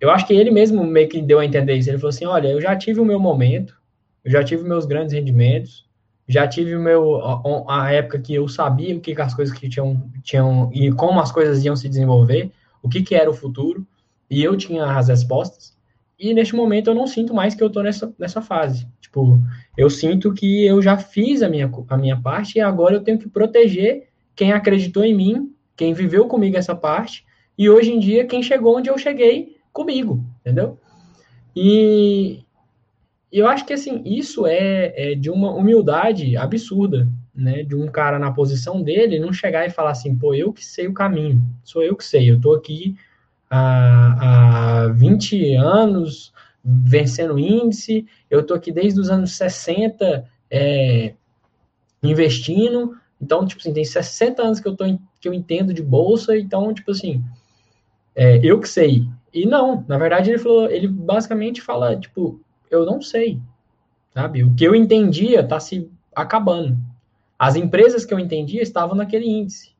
Eu acho que ele mesmo meio que deu a entender isso. Ele falou assim: olha, eu já tive o meu momento, eu já tive meus grandes rendimentos, já tive o meu a, a época que eu sabia o que as coisas que tinham, tinham e como as coisas iam se desenvolver. O que, que era o futuro, e eu tinha as respostas. E neste momento eu não sinto mais que eu estou nessa, nessa fase. Tipo, eu sinto que eu já fiz a minha, a minha parte e agora eu tenho que proteger quem acreditou em mim, quem viveu comigo essa parte, e hoje em dia quem chegou onde eu cheguei comigo, entendeu? E, eu acho que assim, isso é, é de uma humildade absurda, né? De um cara na posição dele não chegar e falar assim, pô, eu que sei o caminho, sou eu que sei, eu tô aqui há, há 20 anos vencendo índice, eu tô aqui desde os anos 60 é, investindo, então, tipo assim, tem 60 anos que eu, tô, que eu entendo de bolsa, então, tipo assim, é, eu que sei. E não, na verdade, ele falou, ele basicamente fala, tipo, eu não sei, sabe? O que eu entendia está se acabando. As empresas que eu entendia estavam naquele índice.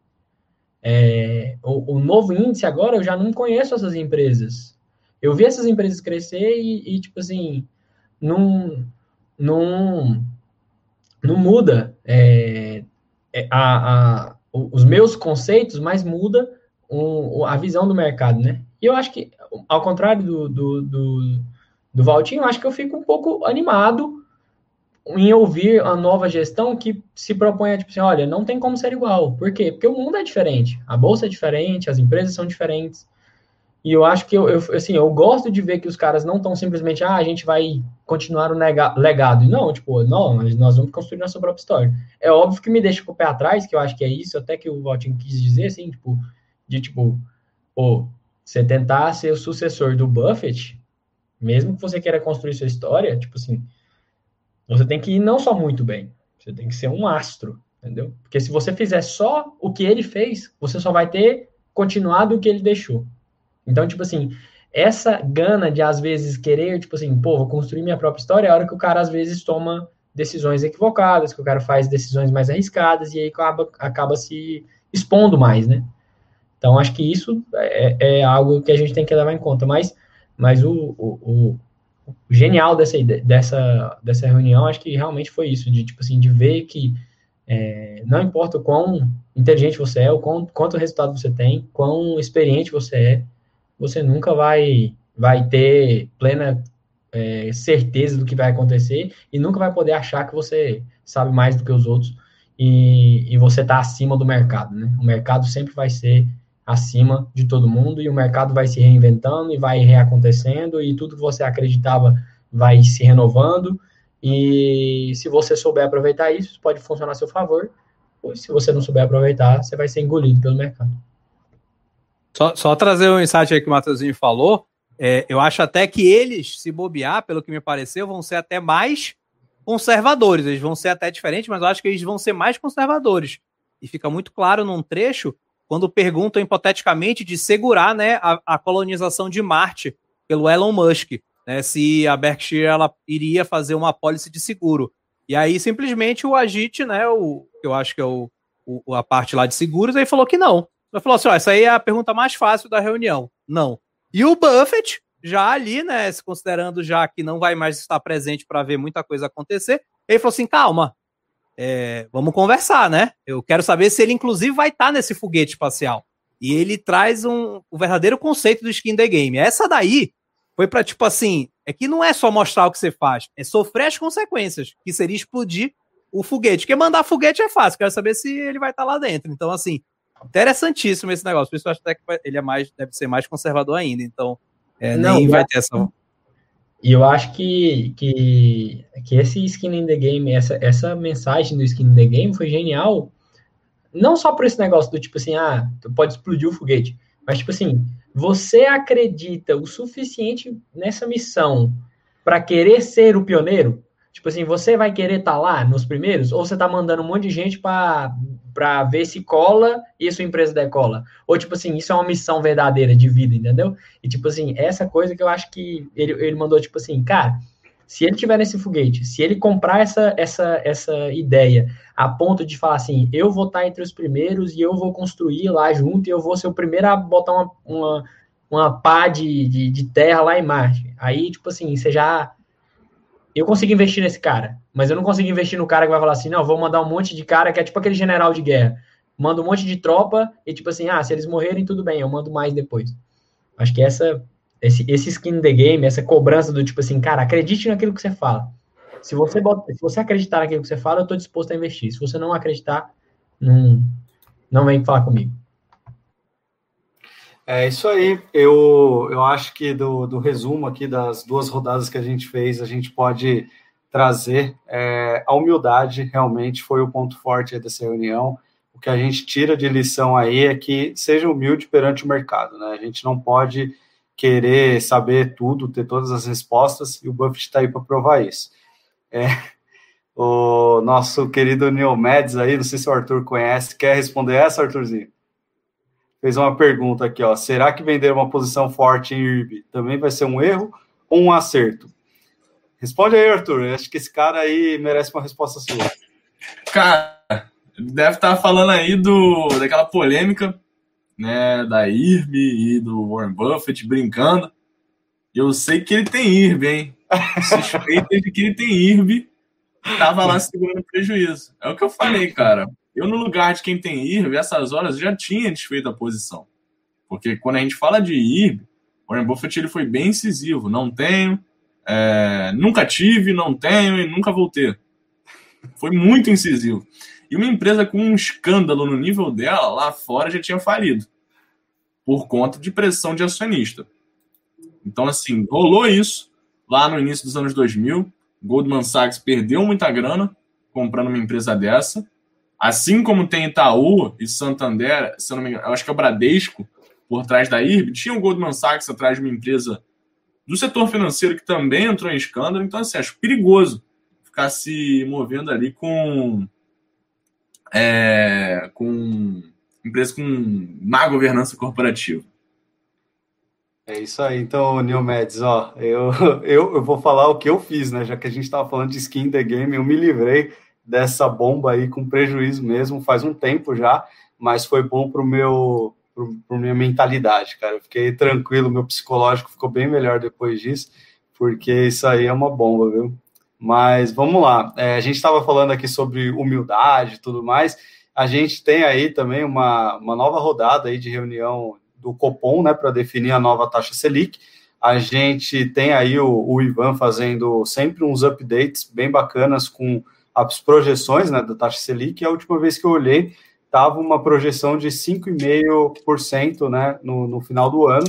É, o, o, novo índice agora, eu já não conheço essas empresas. Eu vi essas empresas crescer e, e tipo assim, não, não, não muda é, é a, a, os meus conceitos, mas muda um, a visão do mercado, né? E eu acho que, ao contrário do, do, do, do Valtinho, eu acho que eu fico um pouco animado em ouvir a nova gestão que se propõe a, tipo assim, olha, não tem como ser igual. Por quê? Porque o mundo é diferente, a bolsa é diferente, as empresas são diferentes. E eu acho que eu, eu assim, eu gosto de ver que os caras não estão simplesmente, ah, a gente vai continuar o legado. Não, tipo, não, nós vamos construir nossa própria história. É óbvio que me deixa com o pé atrás, que eu acho que é isso, até que o Valtinho quis dizer, assim, tipo, de tipo, pô, você tentar ser o sucessor do Buffett, mesmo que você queira construir sua história, tipo assim, você tem que ir não só muito bem, você tem que ser um astro, entendeu? Porque se você fizer só o que ele fez, você só vai ter continuado o que ele deixou. Então, tipo assim, essa gana de às vezes querer, tipo assim, pô, vou construir minha própria história, é a hora que o cara às vezes toma decisões equivocadas, que o cara faz decisões mais arriscadas e aí acaba, acaba se expondo mais, né? Então, acho que isso é, é algo que a gente tem que levar em conta. Mas, mas o, o, o, genial dessa, dessa, dessa reunião, acho que realmente foi isso, de, tipo assim, de ver que é, não importa o quão inteligente você é, o quão, quanto resultado você tem, quão experiente você é, você nunca vai, vai ter plena é, certeza do que vai acontecer e nunca vai poder achar que você sabe mais do que os outros e, e você está acima do mercado, né? O mercado sempre vai ser acima de todo mundo e o mercado vai se reinventando e vai reacontecendo e tudo que você acreditava vai se renovando e se você souber aproveitar isso, pode funcionar a seu favor, ou se você não souber aproveitar, você vai ser engolido pelo mercado. Só, só trazer um insight aí que o Matheusinho falou, é, eu acho até que eles, se bobear, pelo que me pareceu, vão ser até mais conservadores, eles vão ser até diferentes, mas eu acho que eles vão ser mais conservadores. E fica muito claro num trecho quando perguntam hipoteticamente de segurar né, a, a colonização de Marte pelo Elon Musk, né, se a Berkshire ela iria fazer uma apólice de seguro. E aí simplesmente o Agite, né, o, eu acho que é o, o, a parte lá de seguros, aí falou que não. Ele falou assim: ó, essa aí é a pergunta mais fácil da reunião. Não. E o Buffett, já ali, né, se considerando já que não vai mais estar presente para ver muita coisa acontecer, ele falou assim: calma, é, vamos conversar, né? Eu quero saber se ele, inclusive, vai estar tá nesse foguete espacial. E ele traz um, o verdadeiro conceito do skin the game. Essa daí foi para tipo assim: é que não é só mostrar o que você faz, é sofrer as consequências, que seria explodir o foguete. Porque mandar foguete é fácil, quero saber se ele vai estar tá lá dentro. Então, assim, interessantíssimo esse negócio. Por isso eu acho até que ele é mais, deve ser mais conservador ainda. Então, é, não, nem vai ter essa. E eu acho que, que, que esse skin in the game, essa, essa mensagem do skin in the game foi genial. Não só por esse negócio do tipo assim, ah, tu pode explodir o foguete. Mas, tipo assim, você acredita o suficiente nessa missão para querer ser o pioneiro? Tipo assim, você vai querer estar tá lá nos primeiros? Ou você tá mandando um monte de gente para para ver se cola e a sua empresa decola. Ou, tipo assim, isso é uma missão verdadeira de vida, entendeu? E, tipo assim, essa coisa que eu acho que ele, ele mandou, tipo assim, cara, se ele tiver nesse foguete, se ele comprar essa, essa, essa ideia a ponto de falar assim, eu vou estar entre os primeiros e eu vou construir lá junto e eu vou ser o primeiro a botar uma, uma, uma pá de, de, de terra lá em Marte. Aí, tipo assim, você já eu consigo investir nesse cara, mas eu não consigo investir no cara que vai falar assim, não, vou mandar um monte de cara que é tipo aquele general de guerra. mando um monte de tropa e tipo assim, ah, se eles morrerem, tudo bem, eu mando mais depois. Acho que essa, esse, esse skin the game, essa cobrança do tipo assim, cara, acredite naquilo que você fala. Se você, bota, se você acreditar naquilo que você fala, eu estou disposto a investir. Se você não acreditar, não, não vem falar comigo. É isso aí. Eu, eu acho que do, do resumo aqui das duas rodadas que a gente fez, a gente pode trazer é, a humildade realmente foi o ponto forte dessa reunião. O que a gente tira de lição aí é que seja humilde perante o mercado, né? A gente não pode querer saber tudo, ter todas as respostas, e o Buffett está aí para provar isso. É, o nosso querido Neil Mads aí, não sei se o Arthur conhece, quer responder essa, Arthurzinho? Fez uma pergunta aqui, ó. Será que vender uma posição forte em IRB também vai ser um erro ou um acerto? Responde aí, Arthur. Eu acho que esse cara aí merece uma resposta sua. Cara, deve estar falando aí do, daquela polêmica, né, da IRB e do Warren Buffett brincando. Eu sei que ele tem IRB, hein? Suspeita de que ele tem IRB. Tava lá segurando prejuízo. É o que eu falei, cara. Eu, no lugar de quem tem IRB, essas horas já tinha desfeito a posição. Porque quando a gente fala de IRB, Warren Buffett ele foi bem incisivo. Não tenho, é, nunca tive, não tenho e nunca vou ter. Foi muito incisivo. E uma empresa com um escândalo no nível dela, lá fora, já tinha falido. Por conta de pressão de acionista. Então, assim, rolou isso lá no início dos anos 2000. Goldman Sachs perdeu muita grana comprando uma empresa dessa. Assim como tem Itaú e Santander, se eu não me engano, acho que é o Bradesco, por trás da IRB, tinha o Goldman Sachs atrás de uma empresa do setor financeiro que também entrou em escândalo. Então, assim, acho perigoso ficar se movendo ali com, é, com empresa com má governança corporativa. É isso aí, então, Neil Mads, ó, eu, eu, eu vou falar o que eu fiz, né? Já que a gente estava falando de skin the game, eu me livrei dessa bomba aí com prejuízo mesmo faz um tempo já, mas foi bom para o meu para minha mentalidade, cara. Eu fiquei tranquilo, meu psicológico ficou bem melhor depois disso, porque isso aí é uma bomba, viu? Mas vamos lá. É, a gente estava falando aqui sobre humildade e tudo mais. A gente tem aí também uma, uma nova rodada aí de reunião do Copom, né, para definir a nova taxa Selic. A gente tem aí o, o Ivan fazendo sempre uns updates bem bacanas com as projeções né, da taxa Selic, a última vez que eu olhei, estava uma projeção de 5,5% né, no, no final do ano,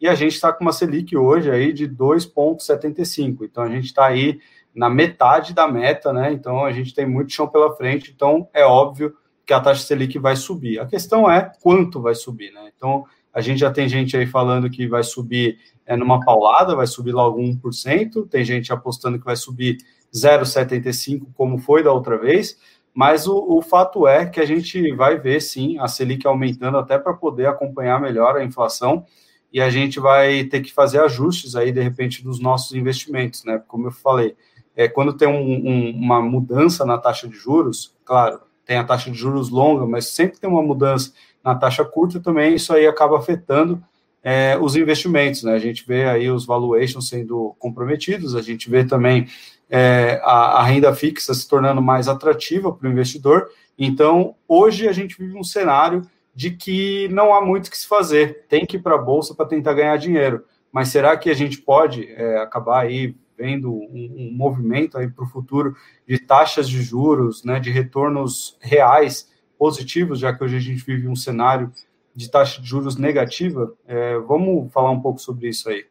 e a gente está com uma Selic hoje aí de 2,75%. Então a gente está aí na metade da meta, né? Então a gente tem muito chão pela frente, então é óbvio que a taxa Selic vai subir. A questão é quanto vai subir, né? Então a gente já tem gente aí falando que vai subir é, numa paulada, vai subir logo 1%, tem gente apostando que vai subir 0,75, como foi da outra vez, mas o, o, fato é que a gente vai ver sim a Selic aumentando até para poder acompanhar melhor a inflação e a gente vai ter que fazer ajustes aí, de repente, dos nossos investimentos, né? Como eu falei, é, quando tem um, um, uma mudança na taxa de juros, claro, tem a taxa de juros longa, mas sempre tem uma mudança na taxa curta também, isso aí acaba afetando é, os investimentos, né? A gente vê aí os valuations sendo comprometidos, a gente vê também é, a, a, renda fixa se tornando mais atrativa para o investidor. Então, hoje a gente vive um cenário de que não há muito o que se fazer, tem que ir para a bolsa para tentar ganhar dinheiro. Mas será que a gente pode é, acabar aí vendo um, um movimento aí para o futuro de taxas de juros, né, de retornos reais positivos, já que hoje a gente vive um cenário de taxa de juros negativa? É, vamos falar um pouco sobre isso aí.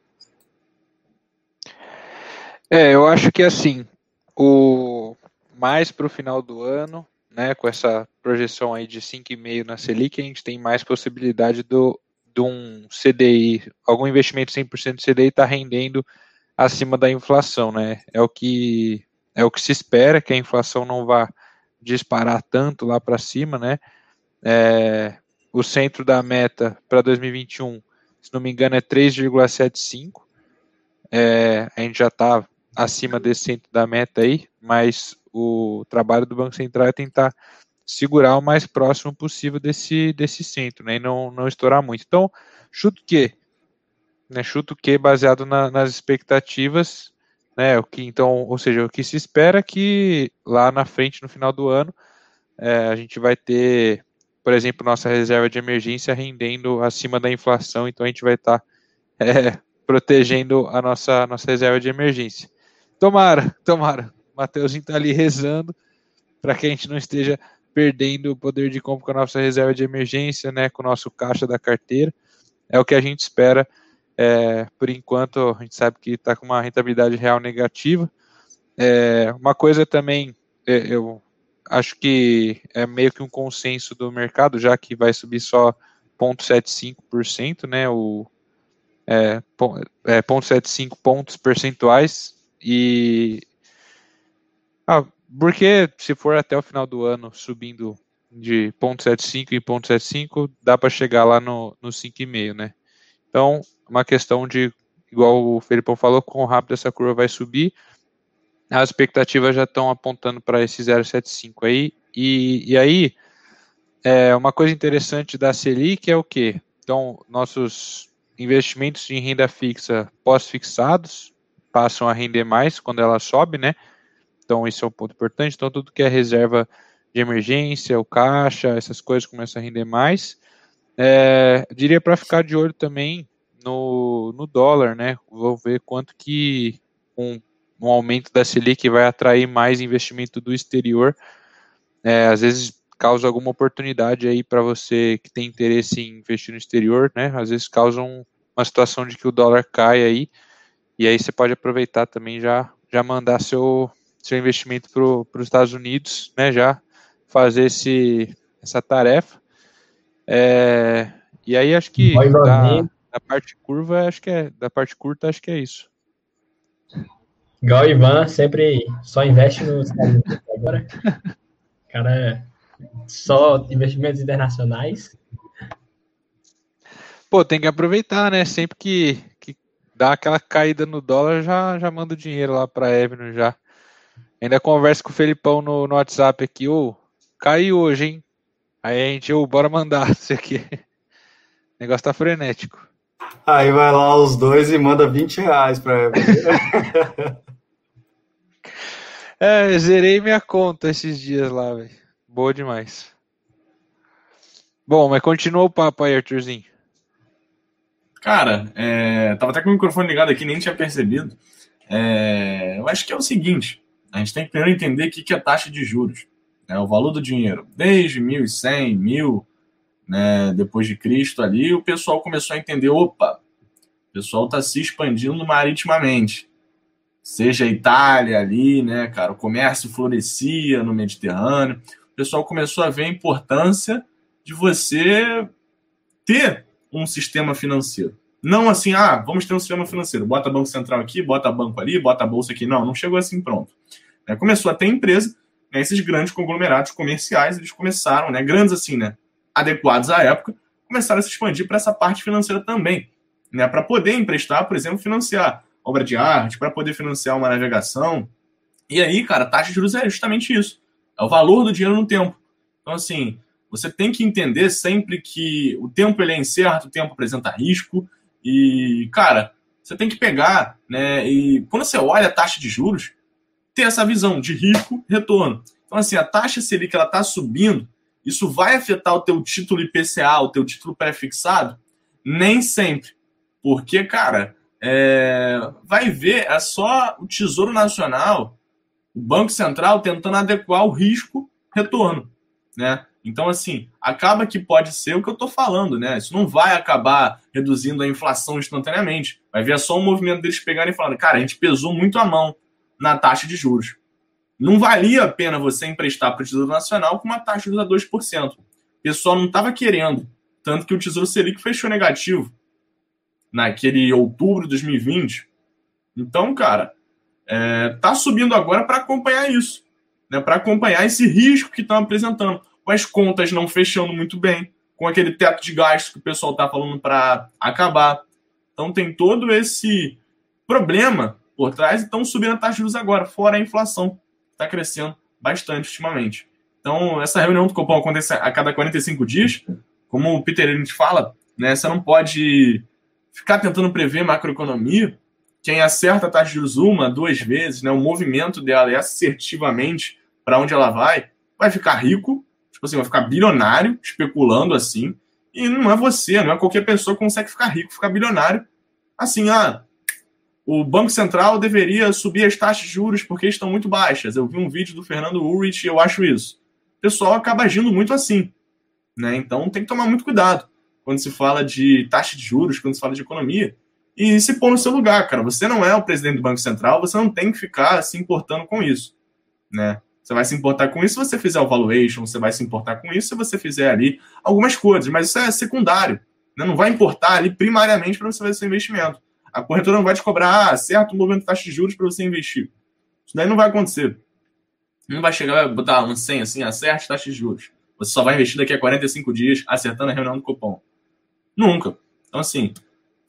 É, eu acho que assim, o mais para o final do ano, né, com essa projeção aí de 5,5 na Selic, a gente tem mais possibilidade do, de um CDI, algum investimento 100% de CDI está rendendo acima da inflação, né? É o que é o que se espera que a inflação não vá disparar tanto lá para cima, né? É, o centro da meta para 2021, se não me engano, é 3,75. É, a gente já está acima desse centro da meta aí, mas o trabalho do Banco Central é tentar segurar o mais próximo possível desse, desse centro, né, e não, não estourar muito. Então, chuto que, né, chuto que baseado na, nas expectativas, né, o que então, ou seja, o que se espera é que lá na frente, no final do ano, é, a gente vai ter por exemplo, nossa reserva de emergência rendendo acima da inflação, então a gente vai estar tá, é, protegendo a nossa, nossa reserva de emergência. Tomara, tomara. O Mateuzinho está ali rezando para que a gente não esteja perdendo o poder de compra com a nossa reserva de emergência, né, com o nosso caixa da carteira. É o que a gente espera. É, por enquanto, a gente sabe que está com uma rentabilidade real negativa. É, uma coisa também, é, eu acho que é meio que um consenso do mercado, já que vai subir só 0,75%, né, o, é, é, 0,75 pontos percentuais e ah, porque se for até o final do ano subindo de 0,75 em 0,75, dá para chegar lá no, no 5,5, né? Então, uma questão de, igual o Felipão falou, quão rápido essa curva vai subir, as expectativas já estão apontando para esse 0,75 aí, e, e aí, é, uma coisa interessante da Selic é o que? Então, nossos investimentos em renda fixa pós-fixados passam a render mais quando ela sobe, né? Então, isso é um ponto importante. Então, tudo que é reserva de emergência, o caixa, essas coisas começam a render mais. É, diria para ficar de olho também no, no dólar, né? Vou ver quanto que um, um aumento da Selic vai atrair mais investimento do exterior. É, às vezes causa alguma oportunidade aí para você que tem interesse em investir no exterior, né? Às vezes causa um, uma situação de que o dólar cai aí, e aí você pode aproveitar também já já mandar seu seu investimento para os Estados Unidos, né? Já fazer esse essa tarefa. É, e aí acho que da, da, parte curva, acho que é da parte curta, acho que é isso. Igual o Ivan, sempre só investe nos Estados Unidos agora. Cara, só investimentos internacionais. Pô, tem que aproveitar, né? Sempre que dá aquela caída no dólar, já, já manda o dinheiro lá para Evno já. Ainda converso com o Felipão no, no WhatsApp aqui, ô, caiu hoje, hein? Aí a gente, ô, bora mandar isso aqui. O negócio tá frenético. Aí vai lá os dois e manda 20 reais pra Evno. é, zerei minha conta esses dias lá, velho. Boa demais. Bom, mas continua o papo aí, Arthurzinho. Cara, é, tava até com o microfone ligado aqui, nem tinha percebido. É, eu acho que é o seguinte: a gente tem que primeiro entender o que é taxa de juros. Né, o valor do dinheiro. Desde 1100, 1000, né, depois de Cristo ali, o pessoal começou a entender: opa, o pessoal está se expandindo maritimamente. Seja a Itália ali, né, cara, o comércio florescia no Mediterrâneo pessoal começou a ver a importância de você ter um sistema financeiro. Não assim, ah, vamos ter um sistema financeiro, bota banco central aqui, bota banco ali, bota bolsa aqui. Não, não chegou assim pronto. É, começou a ter empresa, né, esses grandes conglomerados comerciais, eles começaram, né, grandes assim, né, adequados à época, começaram a se expandir para essa parte financeira também, né, para poder emprestar, por exemplo, financiar obra de arte, para poder financiar uma navegação. E aí, cara, taxa de juros é justamente isso. É o valor do dinheiro no tempo. Então, assim, você tem que entender sempre que o tempo ele é incerto, o tempo apresenta risco. E, cara, você tem que pegar, né? E quando você olha a taxa de juros, ter essa visão de risco, retorno. Então, assim, a taxa Selic ela está subindo, isso vai afetar o teu título IPCA, o teu título pré-fixado? Nem sempre. Porque, cara, é... vai ver, é só o Tesouro Nacional o Banco Central tentando adequar o risco-retorno, né? Então, assim, acaba que pode ser o que eu estou falando, né? Isso não vai acabar reduzindo a inflação instantaneamente. Vai ver só um movimento deles pegarem e falando, cara, a gente pesou muito a mão na taxa de juros. Não valia a pena você emprestar para o Tesouro Nacional com uma taxa de 2%. O pessoal não estava querendo. Tanto que o Tesouro Selic fechou negativo naquele outubro de 2020. Então, cara, é, tá subindo agora para acompanhar isso, né, para acompanhar esse risco que estão apresentando, com as contas não fechando muito bem, com aquele teto de gastos que o pessoal está falando para acabar. Então tem todo esse problema por trás e estão subindo a taxa de juros agora, fora a inflação, está crescendo bastante ultimamente. Então, essa reunião do Copom acontece a cada 45 dias, como o Peter Lynch fala, né, você não pode ficar tentando prever macroeconomia, quem acerta a taxa de juros uma, duas vezes, né, o movimento dela é assertivamente para onde ela vai, vai ficar rico, Tipo assim, vai ficar bilionário especulando assim. E não é você, não é qualquer pessoa que consegue ficar rico, ficar bilionário. Assim, ah, o Banco Central deveria subir as taxas de juros porque estão muito baixas. Eu vi um vídeo do Fernando Ulrich e eu acho isso. O pessoal acaba agindo muito assim. Né? Então tem que tomar muito cuidado quando se fala de taxa de juros, quando se fala de economia. E se pôr no seu lugar, cara. Você não é o presidente do Banco Central, você não tem que ficar se importando com isso. Né? Você vai se importar com isso se você fizer o valuation, você vai se importar com isso se você fizer ali algumas coisas, mas isso é secundário. Né? Não vai importar ali primariamente para você fazer seu investimento. A corretora não vai te cobrar ah, certo movimento de taxa de juros para você investir. Isso daí não vai acontecer. Não vai chegar e botar um 100 assim, acerte taxa de juros. Você só vai investir daqui a 45 dias acertando a reunião do cupom. Nunca. Então, assim,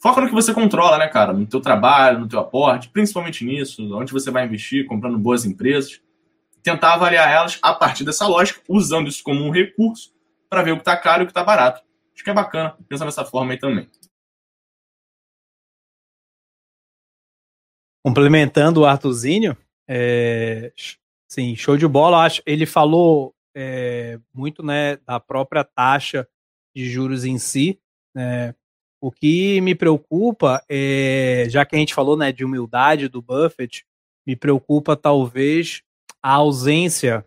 foca no que você controla, né, cara? No teu trabalho, no teu aporte, principalmente nisso, onde você vai investir, comprando boas empresas tentar avaliar elas a partir dessa lógica, usando isso como um recurso para ver o que está caro e o que está barato. Acho que é bacana pensar dessa forma aí também. Complementando o Artuzinho, é, sim, show de bola. Acho, ele falou é, muito né, da própria taxa de juros em si. Né, o que me preocupa, é, já que a gente falou né, de humildade do Buffett, me preocupa talvez a ausência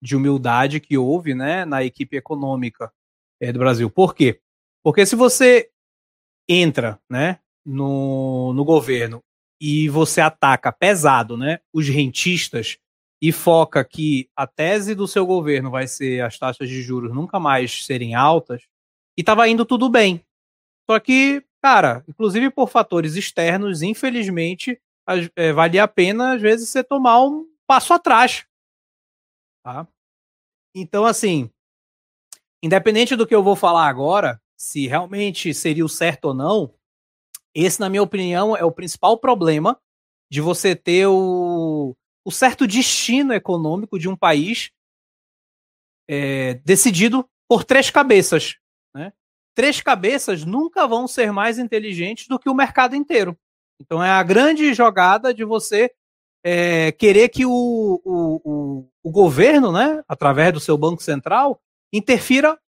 de humildade que houve né, na equipe econômica é, do Brasil. Por quê? Porque se você entra né, no, no governo e você ataca pesado né, os rentistas e foca que a tese do seu governo vai ser as taxas de juros nunca mais serem altas, e estava indo tudo bem. Só que, cara, inclusive por fatores externos, infelizmente, é, valia a pena, às vezes, você tomar um passo atrás. Tá? Então, assim, independente do que eu vou falar agora, se realmente seria o certo ou não, esse, na minha opinião, é o principal problema de você ter o, o certo destino econômico de um país é, decidido por três cabeças. Né? Três cabeças nunca vão ser mais inteligentes do que o mercado inteiro. Então é a grande jogada de você é, querer que o, o, o, o, governo, né, através do seu Banco Central, interfira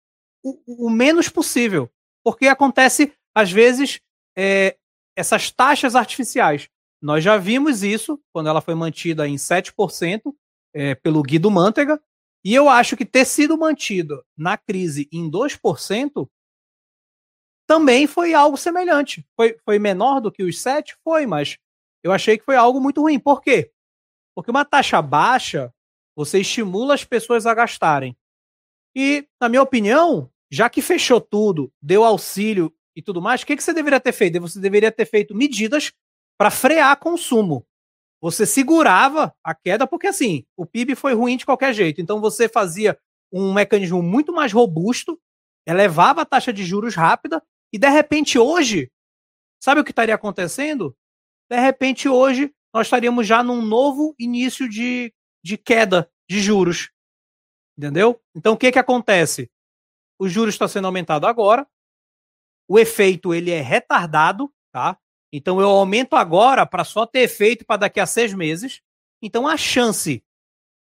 o, o menos possível. Porque acontece, às vezes, é, essas taxas artificiais. Nós já vimos isso quando ela foi mantida em 7% é, pelo Guido Mantega, e eu acho que ter sido mantido na crise em 2% também foi algo semelhante. Foi, foi menor do que os 7%? Foi, mas eu achei que foi algo muito ruim. Por quê? Porque uma taxa baixa, você estimula as pessoas a gastarem. E, na minha opinião, já que fechou tudo, deu auxílio e tudo mais, o que, que você deveria ter feito? Você deveria ter feito medidas para frear consumo. Você segurava a queda, porque assim, o PIB foi ruim de qualquer jeito. Então você fazia um mecanismo muito mais robusto, elevava a taxa de juros rápida, e de repente hoje, sabe o que estaria acontecendo? De repente hoje nós estaríamos já num novo início de, de queda de juros. Entendeu? Então o que, que acontece? O juros está sendo aumentado agora, o efeito ele é retardado, tá? Então eu aumento agora para só ter efeito para daqui a seis meses. Então a chance,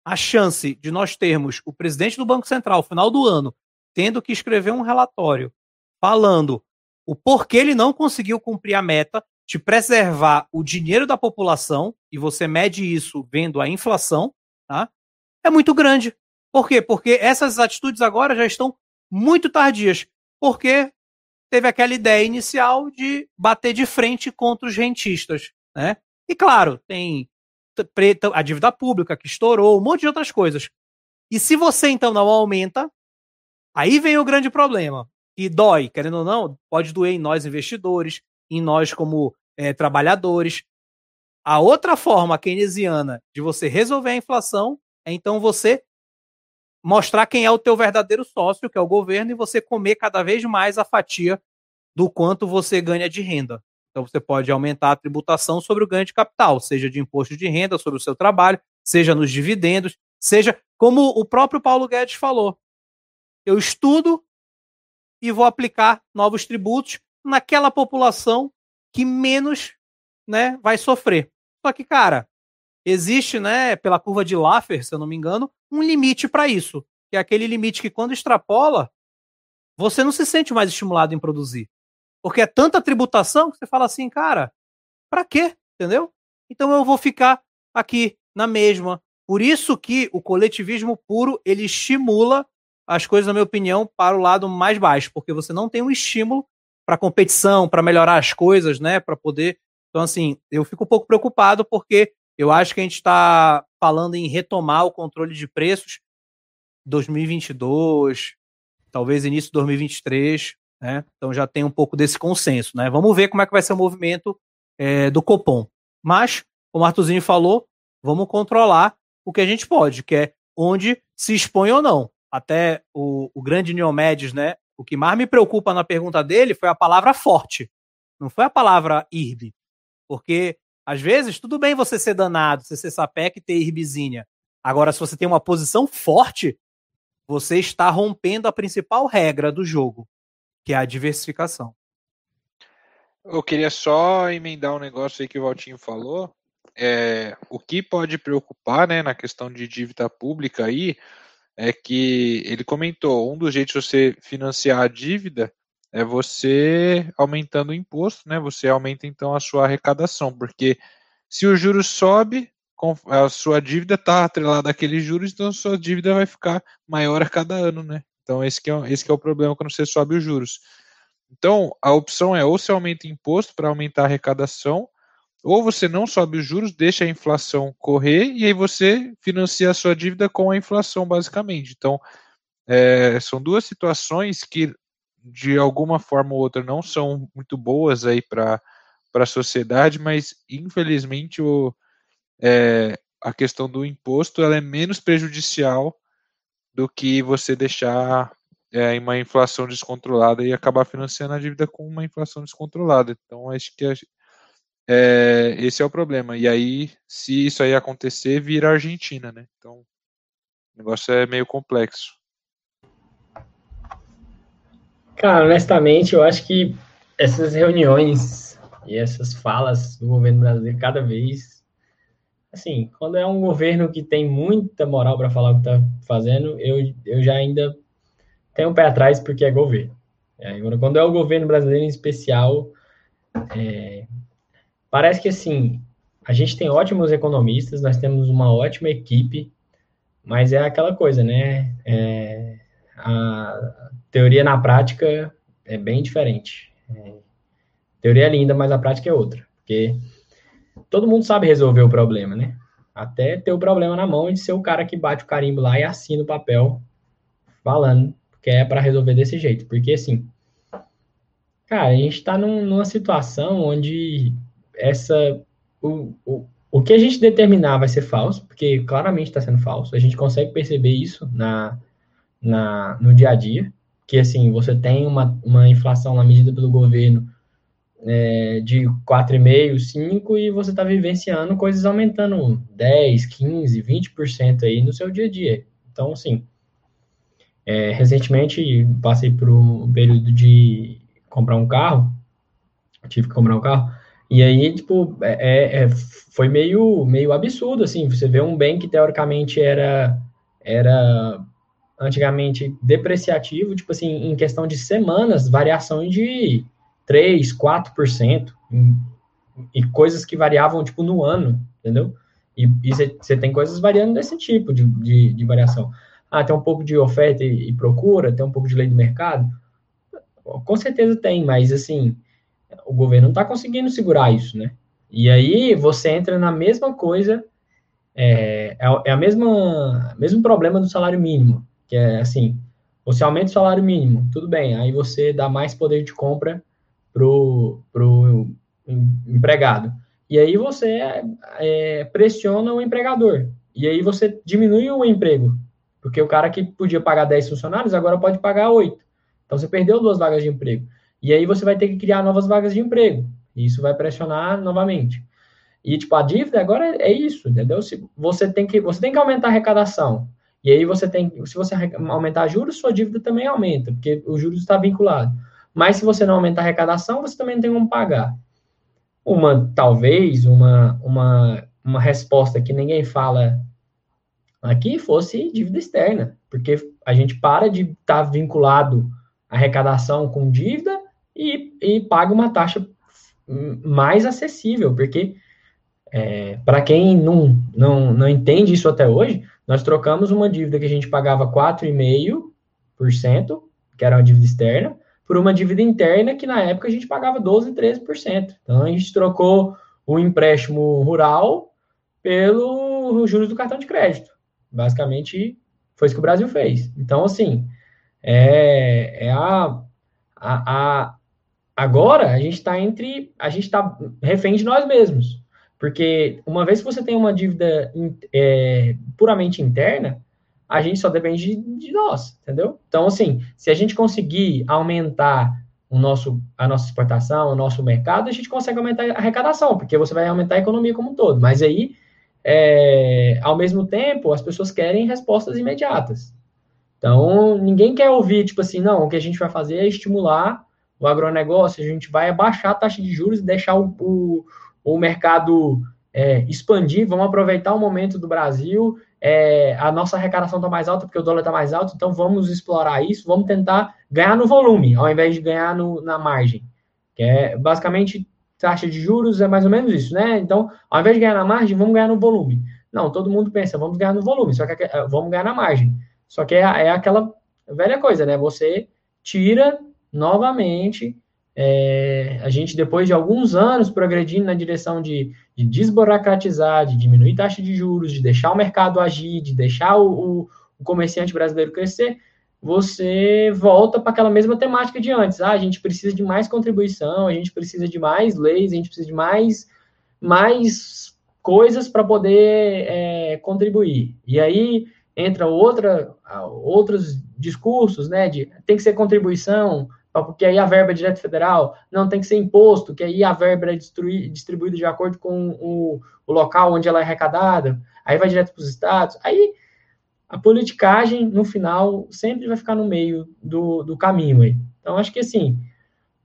a chance de nós termos o presidente do Banco Central, final do ano, tendo que escrever um relatório falando o porquê ele não conseguiu cumprir a meta de preservar o dinheiro da população, e você mede isso vendo a inflação, tá? é muito grande. Por quê? Porque essas atitudes agora já estão muito tardias. Porque teve aquela ideia inicial de bater de frente contra os rentistas. Né? E claro, tem a dívida pública que estourou, um monte de outras coisas. E se você então não aumenta, aí vem o grande problema. E dói, querendo ou não, pode doer em nós investidores, em nós como é, trabalhadores. A outra forma keynesiana de você resolver a inflação é então você mostrar quem é o teu verdadeiro sócio, que é o governo, e você comer cada vez mais a fatia do quanto você ganha de renda. Então você pode aumentar a tributação sobre o ganho de capital, seja de imposto de renda sobre o seu trabalho, seja nos dividendos, seja como o próprio Paulo Guedes falou. Eu estudo e vou aplicar novos tributos naquela população que menos né, vai sofrer. Só que, cara, existe, né, pela curva de Laffer, se eu não me engano, um limite para isso. que é aquele limite que quando extrapola, você não se sente mais estimulado em produzir. Porque é tanta tributação que você fala assim, cara, para quê? Entendeu? Então eu vou ficar aqui na mesma. Por isso que o coletivismo puro, ele estimula as coisas, na minha opinião, para o lado mais baixo, porque você não tem um estímulo para competição, para melhorar as coisas, né, para poder. Então assim, eu fico um pouco preocupado porque eu acho que a gente está falando em retomar o controle de preços 2022, talvez início de 2023, né? Então já tem um pouco desse consenso, né? Vamos ver como é que vai ser o movimento é, do Copom. Mas, como o Artuzinho falou, vamos controlar o que a gente pode, que é onde se expõe ou não. Até o, o grande Neomedes, né? O que mais me preocupa na pergunta dele foi a palavra forte, não foi a palavra IRB. Porque, às vezes, tudo bem você ser danado, você ser sapec e ter IRBzinha. Agora, se você tem uma posição forte, você está rompendo a principal regra do jogo, que é a diversificação. Eu queria só emendar um negócio aí que o Valtinho falou. É, o que pode preocupar né, na questão de dívida pública aí é que ele comentou, um dos jeitos de você financiar a dívida é você aumentando o imposto, né? Você aumenta então a sua arrecadação, porque se o juros sobe, a sua dívida está atrelada àqueles juros, então a sua dívida vai ficar maior a cada ano, né? Então esse é, esse é o problema quando você sobe os juros. Então a opção é ou você aumenta imposto para aumentar a arrecadação, ou você não sobe os juros, deixa a inflação correr e aí você financia a sua dívida com a inflação, basicamente. Então é, são duas situações que de alguma forma ou outra não são muito boas aí para a sociedade, mas infelizmente o, é, a questão do imposto ela é menos prejudicial do que você deixar é, uma inflação descontrolada e acabar financiando a dívida com uma inflação descontrolada. Então, acho que é, esse é o problema. E aí, se isso aí acontecer, vira Argentina, né? Então, o negócio é meio complexo. Cara, honestamente, eu acho que essas reuniões e essas falas do governo brasileiro cada vez assim, quando é um governo que tem muita moral para falar o que está fazendo, eu, eu já ainda tenho um pé atrás porque é governo. É, agora, quando é o governo brasileiro em especial, é, parece que assim, a gente tem ótimos economistas, nós temos uma ótima equipe, mas é aquela coisa, né? É, a teoria na prática é bem diferente. É, teoria é linda, mas a prática é outra. Porque todo mundo sabe resolver o problema, né? Até ter o problema na mão e ser o cara que bate o carimbo lá e assina o papel falando que é para resolver desse jeito. Porque, assim, cara, a gente está num, numa situação onde essa. O, o, o que a gente determinar vai ser falso, porque claramente está sendo falso. A gente consegue perceber isso na, na, no dia a dia. Que, assim, você tem uma, uma inflação na medida do governo é, de 4,5%, 5% e você está vivenciando coisas aumentando 10%, 15%, 20% aí no seu dia a dia. Então, assim, é, recentemente passei por um período de comprar um carro, tive que comprar um carro, e aí, tipo, é, é, é, foi meio, meio absurdo, assim, você vê um bem que teoricamente era, era antigamente depreciativo, tipo assim, em questão de semanas, variação de 3, 4%, em, e coisas que variavam, tipo, no ano, entendeu? E você tem coisas variando desse tipo de, de, de, variação. Ah, tem um pouco de oferta e, e, procura, tem um pouco de lei do mercado? Com certeza tem, mas, assim, o governo não está conseguindo segurar isso, né? E aí você entra na mesma coisa, é, é, é a mesma mesmo problema do salário mínimo, que é assim, você aumenta o salário mínimo, tudo bem, aí você dá mais poder de compra pro, pro empregado. E aí você é, pressiona o empregador. E aí você diminui o emprego. Porque o cara que podia pagar 10 funcionários agora pode pagar 8. Então você perdeu duas vagas de emprego. E aí você vai ter que criar novas vagas de emprego. E isso vai pressionar novamente. E tipo, a dívida agora é isso, entendeu? Você tem que você tem que aumentar a arrecadação. E aí você tem, se você aumentar juros, sua dívida também aumenta, porque o juros está vinculado. Mas se você não aumentar a arrecadação, você também não tem como pagar. Uma, talvez, uma, uma, uma resposta que ninguém fala aqui fosse dívida externa, porque A gente para de estar tá vinculado à arrecadação com dívida e, e paga uma taxa mais acessível, porque é, para quem não, não, não entende isso até hoje, nós trocamos uma dívida que a gente pagava 4,5%, que era uma dívida externa, por uma dívida interna que na época a gente pagava 12, 13%. Então a gente trocou o empréstimo rural pelo juros do cartão de crédito. Basicamente foi isso que o Brasil fez. Então, assim, é, é a, a, a, agora a gente está entre. A gente está refém de nós mesmos. Porque uma vez que você tem uma dívida é, puramente interna, a gente só depende de, nós, entendeu? Então, assim, se a gente conseguir aumentar o nosso, a nossa exportação, o nosso mercado, a gente consegue aumentar a arrecadação, porque você vai aumentar a economia como um todo. Mas aí, é, ao mesmo tempo, as pessoas querem respostas imediatas. Então, ninguém quer ouvir, tipo assim, não, o que a gente vai fazer é estimular o agronegócio, a gente vai abaixar a taxa de juros e deixar o, o, o mercado é, expandir, vamos aproveitar o momento do Brasil, é, a nossa arrecadação está mais alta porque o dólar está mais alto, então vamos explorar isso, vamos tentar ganhar no volume, ao invés de ganhar no, na margem. Que é basicamente taxa de juros é mais ou menos isso, né? Então, ao invés de ganhar na margem, vamos ganhar no volume. Não, todo mundo pensa, vamos ganhar no volume, só que é, vamos ganhar na margem. Só que é, é aquela velha coisa, né? Você tira novamente é, a gente, depois de alguns anos progredindo na direção de, de desburocratizar, de diminuir taxa de juros, de deixar o mercado agir, de deixar o, o, o comerciante brasileiro crescer, você volta para aquela mesma temática de antes. Ah, a gente precisa de mais contribuição, a gente precisa de mais leis, a gente precisa de mais, mais coisas para poder é, contribuir. E aí entra outra, outros discursos, né, de tem que ser contribuição, porque aí a verba é direto federal, não tem que ser imposto, que aí a verba é distribuída de acordo com o, o local onde ela é arrecadada, aí vai direto para os estados. Aí a politicagem, no final, sempre vai ficar no meio do, do caminho aí. Então, acho que assim,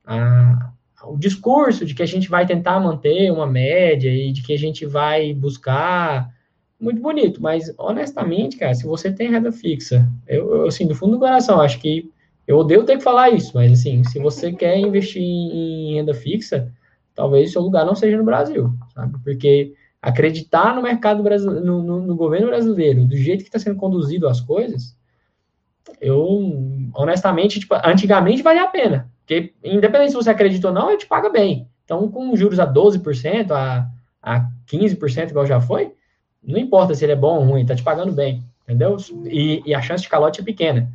a, o discurso de que a gente vai tentar manter uma média e de que a gente vai buscar muito bonito, mas honestamente, cara, se você tem renda fixa, eu, eu assim, do fundo do coração, acho que eu odeio ter que falar isso, mas assim, se você quer investir em renda fixa, talvez seu lugar não seja no Brasil, sabe? Porque acreditar no mercado brasileiro, no, no, no governo brasileiro, do jeito que está sendo conduzido as coisas, eu honestamente, tipo, antigamente valia a pena. Porque, independente se você acredita ou não, ele te paga bem. Então, com juros a 12%, a, a 15%, igual já foi, não importa se ele é bom ou ruim, tá te pagando bem, entendeu? E, e a chance de calote é pequena.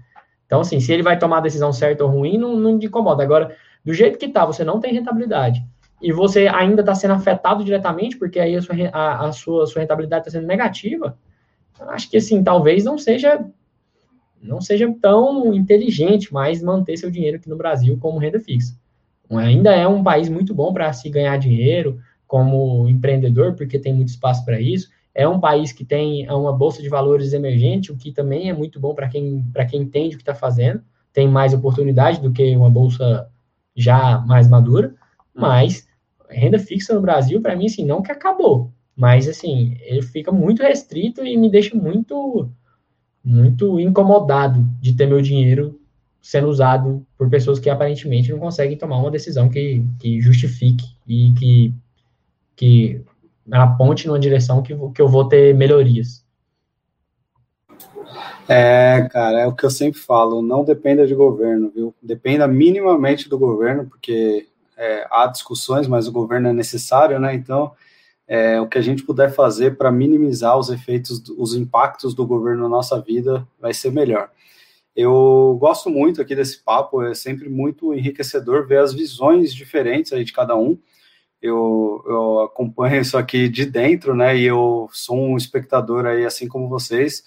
Então, assim, se ele vai tomar a decisão certa ou ruim, não, não te incomoda. Agora, do jeito que tá, você não tem rentabilidade e você ainda está sendo afetado diretamente, porque aí a sua, a, a sua, sua rentabilidade está sendo negativa, acho que, assim, talvez não seja não seja tão inteligente mais manter seu dinheiro aqui no Brasil como renda fixa. Ainda é um país muito bom para se ganhar dinheiro como empreendedor, porque tem muito espaço para isso. É um país que tem uma bolsa de valores emergente, o que também é muito bom para quem, quem entende o que está fazendo. Tem mais oportunidade do que uma bolsa já mais madura. Mas renda fixa no Brasil, para mim, assim, não que acabou. Mas, assim, ele fica muito restrito e me deixa muito, muito incomodado de ter meu dinheiro sendo usado por pessoas que aparentemente não conseguem tomar uma decisão que, que justifique e que, que aponte numa direção que, que eu vou ter melhorias. É, cara, é o que eu sempre falo, não dependa de governo, viu? Dependa minimamente do governo, porque é, há discussões, mas o governo é necessário, né? Então, é, o que a gente puder fazer para minimizar os efeitos, os impactos do governo na nossa vida vai ser melhor. Eu gosto muito aqui desse papo, é sempre muito enriquecedor ver as visões diferentes aí de cada um eu, eu acompanho isso aqui de dentro, né? E eu sou um espectador aí, assim como vocês,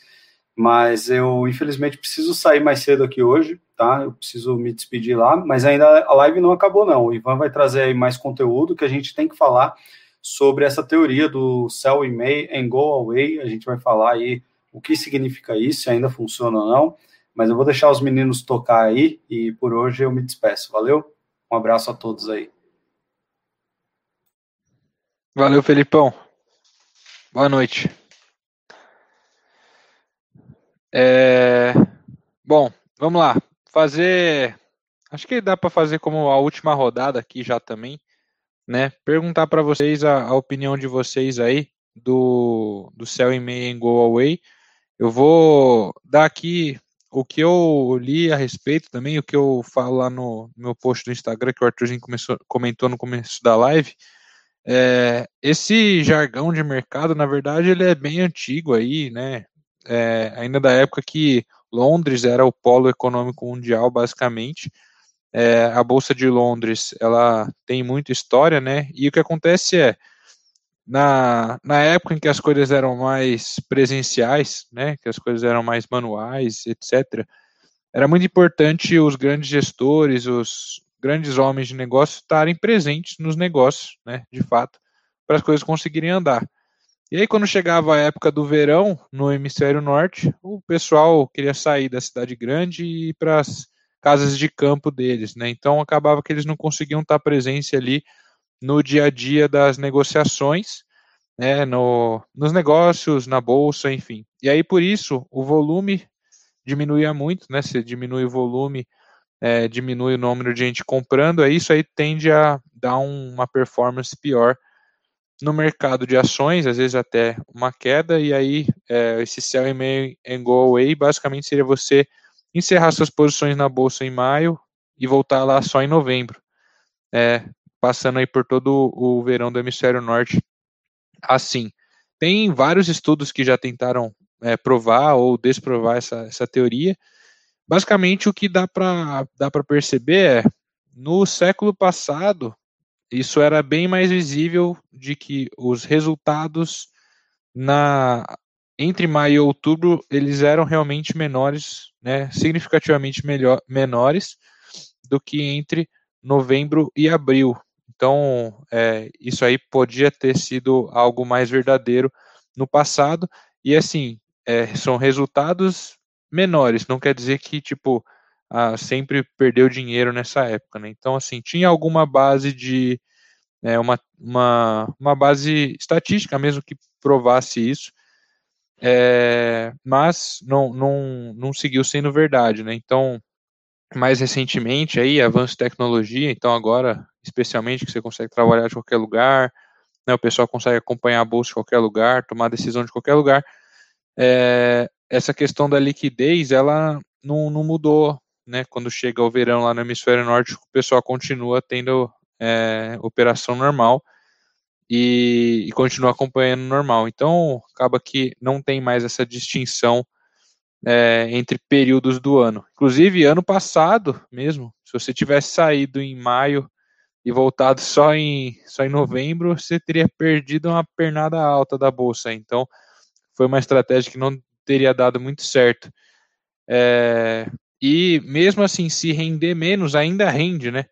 mas eu infelizmente preciso sair mais cedo aqui hoje, tá? Eu preciso me despedir lá, mas ainda a live não acabou, não. O Ivan vai trazer aí mais conteúdo que a gente tem que falar sobre essa teoria do sell in May and go away. A gente vai falar aí o que significa isso, se ainda funciona ou não. Mas eu vou deixar os meninos tocar aí e por hoje eu me despeço. Valeu? Um abraço a todos aí. Valeu, Felipão. Boa noite. É... Bom, vamos lá. Fazer. Acho que dá para fazer como a última rodada aqui já também, né? Perguntar para vocês a, a, opinião de vocês aí do, do Cell e Meia em Go Away. Eu vou dar aqui o que eu li a respeito também, o que eu falo lá no, no meu post do Instagram, que o Arthurzinho começou, comentou no começo da live. É, esse jargão de mercado, na verdade, ele é bem antigo aí, né? É, ainda da época que Londres era o polo econômico mundial, basicamente. É, a Bolsa de Londres, ela tem muita história, né? E o que acontece é, na, na época em que as coisas eram mais presenciais, né, que as coisas eram mais manuais, etc., era muito importante os grandes gestores, os grandes homens de negócio estarem presentes nos negócios, né, de fato, para as coisas conseguirem andar. E aí, quando chegava a época do verão no hemisfério norte, o pessoal queria sair da cidade grande e ir para as casas de campo deles, né? Então acabava que eles não conseguiam estar presentes ali no dia a dia das negociações, né, no, nos negócios, na bolsa, enfim. E aí, por isso, o volume diminuía muito, né? Se diminui o volume, é, diminui o número de gente comprando, aí isso aí tende a dar um, uma performance pior no mercado de ações, às vezes até uma queda, e aí é, esse sell and go away basicamente seria você encerrar suas posições na bolsa em maio e voltar lá só em novembro. É, passando aí por todo o verão do hemisfério norte assim. Tem vários estudos que já tentaram é, provar ou desprovar essa, essa teoria. Basicamente, o que dá para dá perceber é, no século passado, isso era bem mais visível de que os resultados na entre maio e outubro eles eram realmente menores, né, significativamente melhor, menores do que entre novembro e abril. Então, é, isso aí podia ter sido algo mais verdadeiro no passado. E assim, é, são resultados menores. Não quer dizer que, tipo, ah, sempre perdeu dinheiro nessa época, né? Então, assim, tinha alguma base de. É, uma, uma, uma base estatística mesmo que provasse isso. É, mas não, não, não seguiu sendo verdade, né? Então, mais recentemente aí, avanço de tecnologia, então agora, especialmente que você consegue trabalhar de qualquer lugar, né, o pessoal consegue acompanhar a bolsa de qualquer lugar, tomar decisão de qualquer lugar, é, essa questão da liquidez, ela não, não mudou, né, quando chega o verão lá no hemisfério norte, o pessoal continua tendo é, operação normal e, e continua acompanhando normal, então acaba que não tem mais essa distinção é, entre períodos do ano. Inclusive, ano passado mesmo, se você tivesse saído em maio e voltado só em, só em novembro, você teria perdido uma pernada alta da bolsa. Então, foi uma estratégia que não teria dado muito certo. É, e mesmo assim, se render menos, ainda rende, né?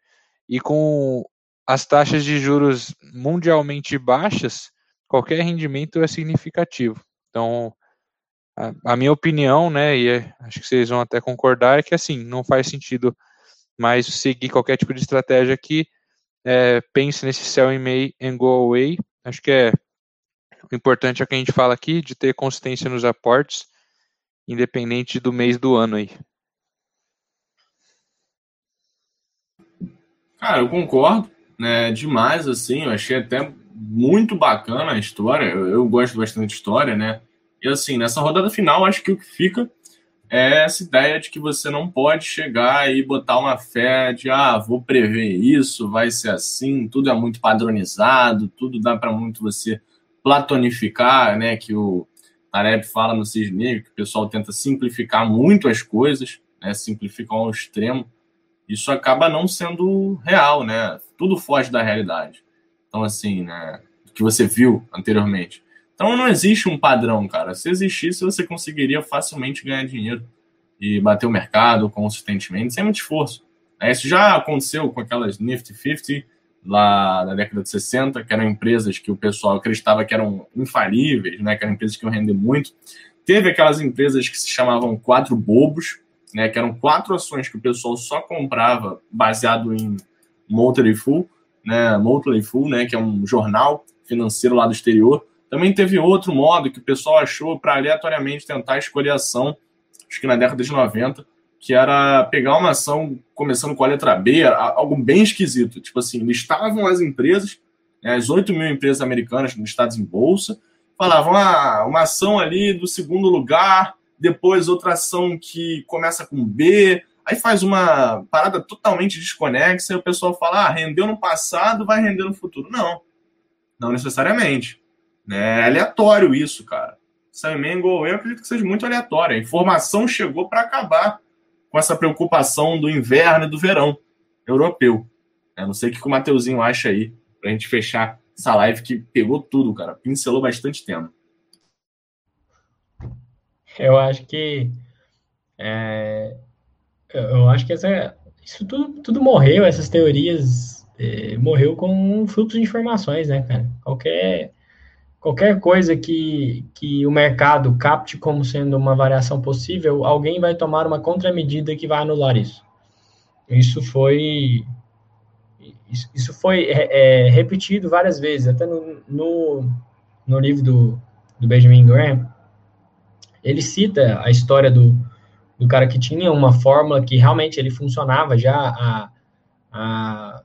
E com as taxas de juros mundialmente baixas, qualquer rendimento é significativo. Então, a, a minha opinião, né, e é, acho que vocês vão até concordar, é que assim, não faz sentido mais seguir qualquer tipo de estratégia que é, pense nesse sell in May and go away. Acho que é o importante é o que a gente fala aqui, de ter consistência nos aportes, independente do mês do ano aí. Cara, eu concordo, né, demais, assim, eu achei até muito bacana a história, eu, eu gosto bastante de história, né, e assim, nessa rodada final, acho que o que fica é essa ideia de que você não pode chegar e botar uma fé de ah, vou prever isso, vai ser assim, tudo é muito padronizado, tudo dá para muito você platonificar, né? Que o Tareb fala no Cisne que o pessoal tenta simplificar muito as coisas, né? Simplificam ao extremo. Isso acaba não sendo real, né? Tudo foge da realidade. Então, assim, né? Que você viu anteriormente. Então não existe um padrão, cara. Se existisse, você conseguiria facilmente ganhar dinheiro e bater o mercado consistentemente, sem muito esforço. É, isso já aconteceu com aquelas Nifty 50 lá na década de 60, que eram empresas que o pessoal acreditava que eram infalíveis, né, que eram empresas que iam render muito. Teve aquelas empresas que se chamavam quatro bobos, né, que eram quatro ações que o pessoal só comprava baseado em Motley Fool, né, Motley Fool, né, que é um jornal financeiro lá do exterior, também teve outro modo que o pessoal achou para aleatoriamente tentar escolher ação, acho que na década de 90, que era pegar uma ação começando com a letra B, algo bem esquisito. Tipo assim, listavam as empresas, né, as 8 mil empresas americanas listadas em bolsa, falavam ah, uma ação ali do segundo lugar, depois outra ação que começa com B, aí faz uma parada totalmente desconexa e o pessoal fala, ah, rendeu no passado, vai render no futuro. Não, não necessariamente. Né? É aleatório isso, cara. Simon eu acredito que seja muito aleatório. A informação chegou para acabar com essa preocupação do inverno e do verão europeu. Eu não sei o que o Mateuzinho acha aí, para a gente fechar essa live que pegou tudo, cara. Pincelou bastante tema. Eu acho que. É, eu acho que essa, isso tudo, tudo morreu, essas teorias é, morreu com um fluxo de informações, né, cara? Qualquer qualquer coisa que, que o mercado capte como sendo uma variação possível, alguém vai tomar uma contramedida que vai anular isso. Isso foi isso foi é, é, repetido várias vezes, até no, no, no livro do, do Benjamin Graham, ele cita a história do, do cara que tinha uma fórmula que realmente ele funcionava já há, há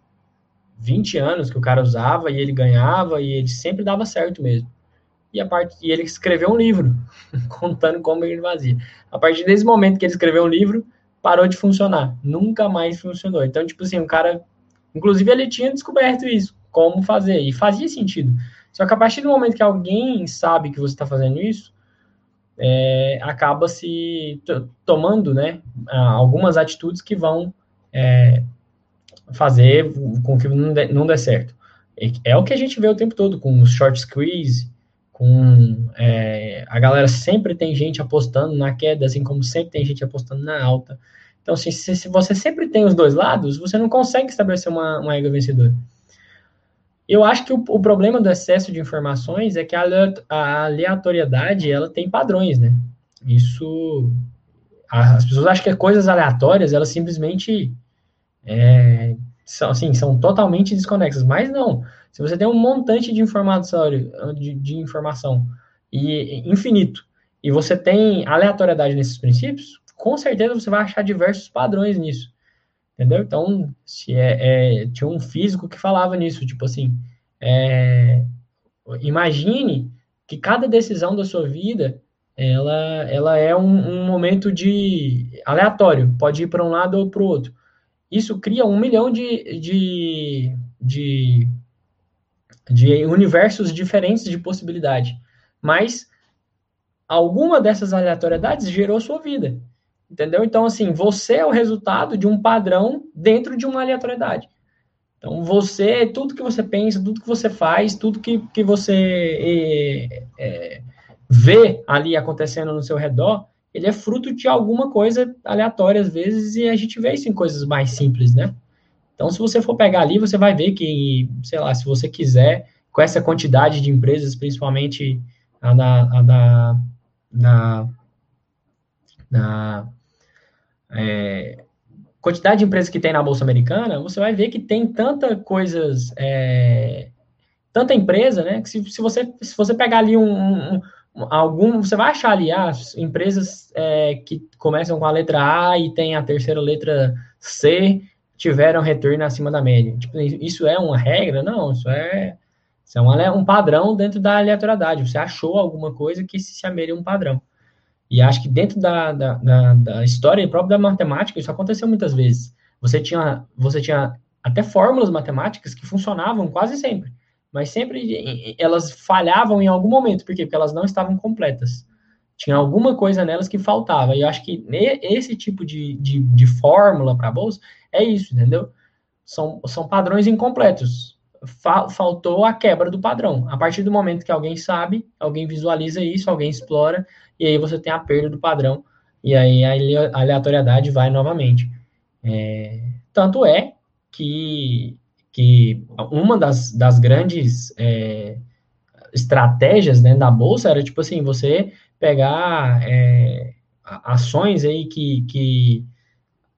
20 anos que o cara usava e ele ganhava e ele sempre dava certo mesmo. E, a part... e ele escreveu um livro contando como ele fazia. A partir desse momento que ele escreveu um livro, parou de funcionar. Nunca mais funcionou. Então, tipo assim, um cara. Inclusive, ele tinha descoberto isso, como fazer, e fazia sentido. Só que a partir do momento que alguém sabe que você está fazendo isso, é, acaba se tomando né, algumas atitudes que vão é, fazer com que não dê, não dê certo. É, o que a gente vê o tempo todo com os short squeeze, com é, a galera sempre tem gente apostando na queda, assim como sempre tem gente apostando na alta. Então, assim, se, se você sempre tem os dois lados, você não consegue estabelecer uma, uma regra vencedora. Eu acho que o, o, problema do excesso de informações é que a, a aleatoriedade ela tem padrões, né? Isso as pessoas acham que coisas aleatórias, elas simplesmente é, são, assim, são totalmente desconexas, mas não. Se você tem um montante de informação, de, de informação e infinito, e você tem aleatoriedade nesses princípios, com certeza você vai achar diversos padrões nisso. Entendeu? Então, se é, é tinha um físico que falava nisso, tipo assim, é, imagine que cada decisão da sua vida ela, ela é um, um momento de aleatório, pode ir para um lado ou para o outro isso cria um milhão de, de, de, de universos diferentes de possibilidade. Mas alguma dessas aleatoriedades gerou sua vida. Entendeu? Então, assim, você é o resultado de um padrão dentro de uma aleatoriedade. Então, você, tudo que você pensa, tudo que você faz, tudo que, que você é, é, vê ali acontecendo no seu redor, ele é fruto de alguma coisa aleatória às vezes, e a gente vê isso em coisas mais simples, né? Então, se você for pegar ali, você vai ver que, sei lá, se você quiser, com essa quantidade de empresas, principalmente a da, a da, na, é, quantidade de empresas que tem na Bolsa Americana, você vai ver que tem tanta coisas, é, tanta empresa, né, que se, se, você, se você pegar ali um, um algum você vai achar ali as ah, empresas é, que começam com a letra A e tem a terceira letra C tiveram retorno acima da média. Tipo, isso é uma regra? Não, isso é, isso é uma, um padrão dentro da aleatoriedade. Você achou alguma coisa que se assemelha um padrão. E acho que dentro da, da, da, da história própria da matemática, isso aconteceu muitas vezes. Você tinha, você tinha até fórmulas matemáticas que funcionavam quase sempre mas sempre elas falhavam em algum momento, por quê? Porque elas não estavam completas. Tinha alguma coisa nelas que faltava. E eu acho que esse tipo de, de, de fórmula para bolsa é isso, entendeu? São, são padrões incompletos. faltou a quebra do padrão. A partir do momento que alguém sabe, alguém visualiza isso, alguém explora, e aí você tem a perda do padrão, e aí a aleatoriedade vai novamente. É, tanto é que que uma das, das grandes é, estratégias né, da bolsa era tipo assim, você pegar é, ações aí que, que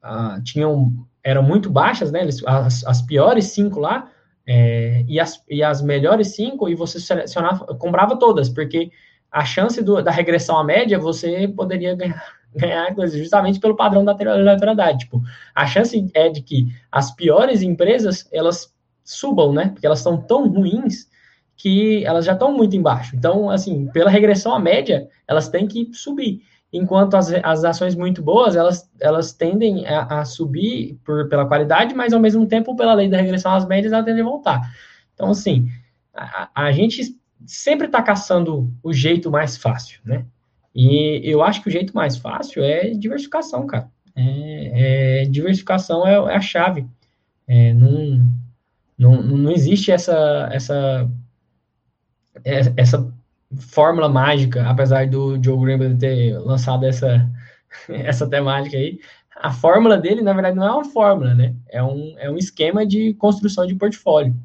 ah, tinham eram muito baixas, né? As, as piores cinco lá é, e, as, e as melhores cinco e você selecionava, comprava todas, porque a chance do, da regressão à média você poderia ganhar ganhar justamente pelo padrão da aleatoriedade. Tipo, a chance é de que as piores empresas, elas subam, né? Porque elas estão tão ruins que elas já estão muito embaixo. Então, assim, pela regressão à média, elas têm que subir. Enquanto as, as ações muito boas, elas, elas tendem a, a subir por, pela qualidade, mas ao mesmo tempo, pela lei da regressão às médias, ela tende a voltar. Então, assim, a, a gente sempre está caçando o jeito mais fácil, né? E eu acho que o jeito mais fácil é diversificação, cara. É, é, diversificação é, é, a chave. É, não, não, não existe essa, essa, é, essa fórmula mágica, apesar do Joe Greenberg ter lançado essa, essa temática aí. A fórmula dele, na verdade, não é uma fórmula, né? É um, é um esquema de construção de portfólio.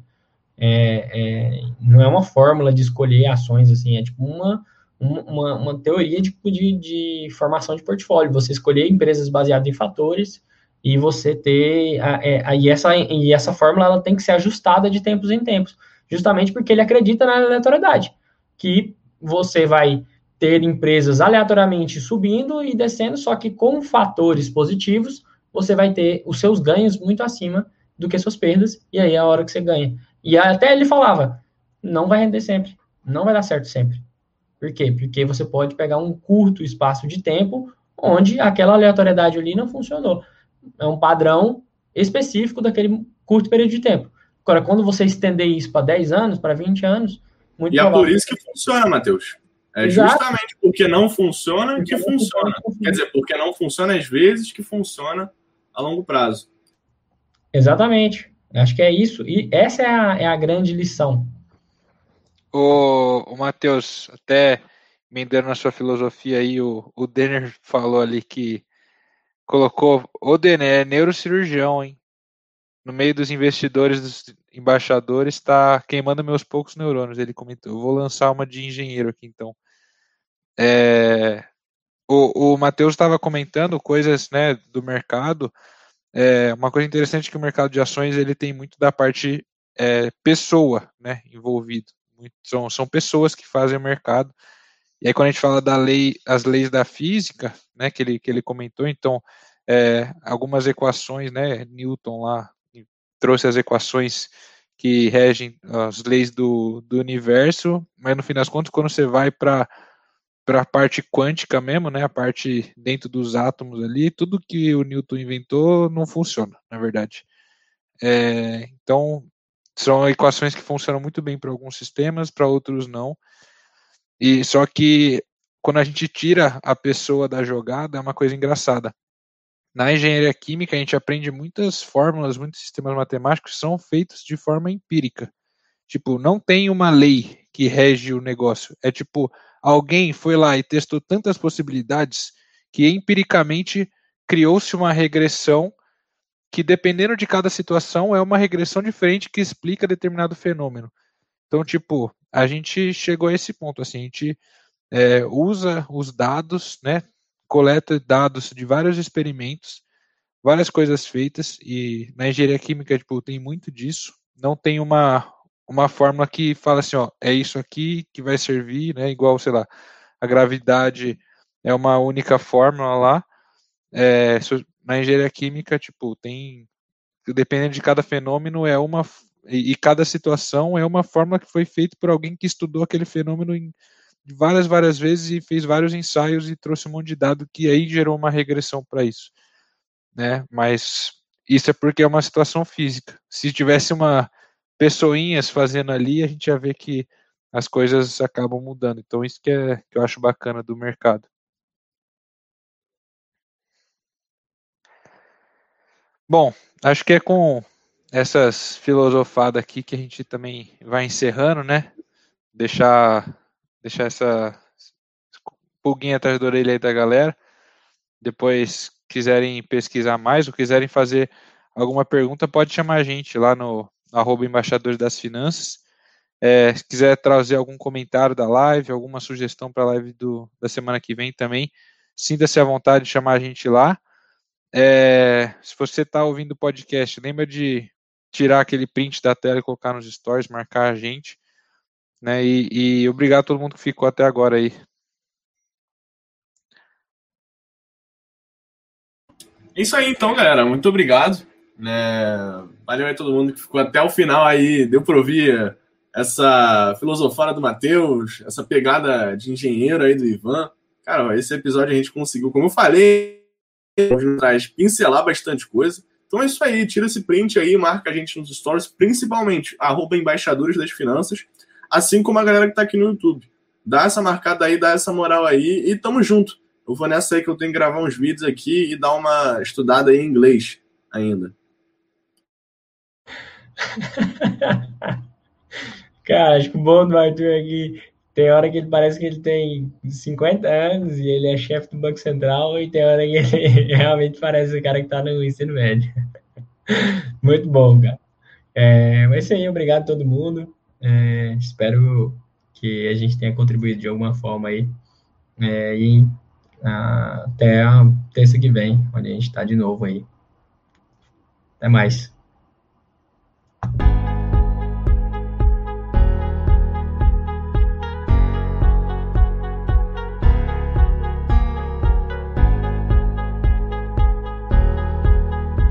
É, não é uma fórmula de escolher ações, assim, é tipo uma, uma, uma teoria de, de, de, formação de portfólio. Você escolher empresas baseadas em fatores e você ter. A, é, a, e, essa, e essa fórmula ela tem que ser ajustada de tempos em tempos, justamente porque ele acredita na aleatoriedade, que você vai ter empresas aleatoriamente subindo e descendo, só que com fatores positivos, você vai ter os seus ganhos muito acima do que suas perdas, e aí é a hora que você ganha. E até ele falava, não vai render sempre, não vai dar certo sempre. Por quê? Porque você pode pegar um curto espaço de tempo onde aquela aleatoriedade ali não funcionou. É um padrão específico daquele curto período de tempo. Agora, quando você estender isso para 10 anos, para 20 anos, muito E é por isso que funciona, Matheus. É Exato. justamente porque não funciona que funciona. Quer dizer, porque não funciona às vezes que funciona a longo prazo. Exatamente. Acho que é isso. E essa é a, é a grande lição. O, o Matheus, até emendando na sua filosofia aí, o, o Denner falou ali que colocou. O Denner é neurocirurgião, hein? No meio dos investidores, dos embaixadores, está queimando meus poucos neurônios. Ele comentou. Eu vou lançar uma de engenheiro aqui, então. É, o o Matheus estava comentando coisas né, do mercado. É, uma coisa interessante é que o mercado de ações ele tem muito da parte é, pessoa né, envolvido muito, são, são pessoas que fazem o mercado. E aí, quando a gente fala da lei, as leis da física, né, que ele, que ele comentou, então, é, algumas equações, né, Newton lá trouxe as equações que regem as leis do, do universo, mas no fim das contas, quando você vai para para a parte quântica mesmo, né, a parte dentro dos átomos ali, tudo que o Newton inventou não funciona, na verdade. É, então, são equações que funcionam muito bem para alguns sistemas, para outros não. E só que quando a gente tira a pessoa da jogada é uma coisa engraçada. Na engenharia química a gente aprende muitas fórmulas, muitos sistemas matemáticos são feitos de forma empírica. Tipo, não tem uma lei que rege o negócio. É tipo, alguém foi lá e testou tantas possibilidades que empiricamente criou-se uma regressão que dependendo de cada situação é uma regressão diferente que explica determinado fenômeno. Então, tipo, a gente chegou a esse ponto, assim, a gente é, usa os dados, né, coleta dados de vários experimentos, várias coisas feitas, e na engenharia química, tipo, tem muito disso, não tem uma, uma fórmula que fala assim, ó, é isso aqui que vai servir, né, igual, sei lá, a gravidade é uma única fórmula lá, é, na engenharia química, tipo, tem. Dependendo de cada fenômeno, é uma. E, cada situação é uma fórmula que foi feita por alguém que estudou aquele fenômeno em, várias, várias vezes e fez vários ensaios e trouxe um monte de dado que aí gerou uma regressão para isso. Né? Mas isso é porque é uma situação física. Se tivesse uma pessoinhas fazendo ali, a gente ia ver que as coisas acabam mudando. Então isso que, é, que eu acho bacana do mercado. Bom, acho que é com essas filosofadas aqui que a gente também vai encerrando, né? Deixar, deixar essa pulguinha atrás da orelha aí da galera. Depois, quiserem pesquisar mais ou quiserem fazer alguma pergunta, pode chamar a gente lá no arroba embaixadores das finanças. É, se quiser trazer algum comentário da live, alguma sugestão para a live do, da semana que vem também, sinta-se à vontade de chamar a gente lá. É, se você está ouvindo o podcast, lembra de tirar aquele print da tela e colocar nos stories, marcar a gente. Né? E, e obrigado a todo mundo que ficou até agora aí. É isso aí, então, galera. Muito obrigado. Né? Valeu aí todo mundo que ficou até o final aí. Deu para ouvir essa filosofada do Matheus, essa pegada de engenheiro aí do Ivan. Cara, esse episódio a gente conseguiu, como eu falei, traz pincelar bastante coisa. Então é isso aí, tira esse print aí, marca a gente nos stories, principalmente arroba embaixadores das finanças, assim como a galera que tá aqui no YouTube. Dá essa marcada aí, dá essa moral aí e tamo junto. Eu vou nessa aí que eu tenho que gravar uns vídeos aqui e dar uma estudada em inglês ainda. Cara, acho que o bom do Arthur aqui tem hora que ele parece que ele tem 50 anos e ele é chefe do Banco Central, e tem hora que ele realmente parece o cara que está no ensino médio. Muito bom, cara. É, mas é isso aí, obrigado a todo mundo. É, espero que a gente tenha contribuído de alguma forma aí. É, e até a terça que vem, onde a gente está de novo aí. Até mais.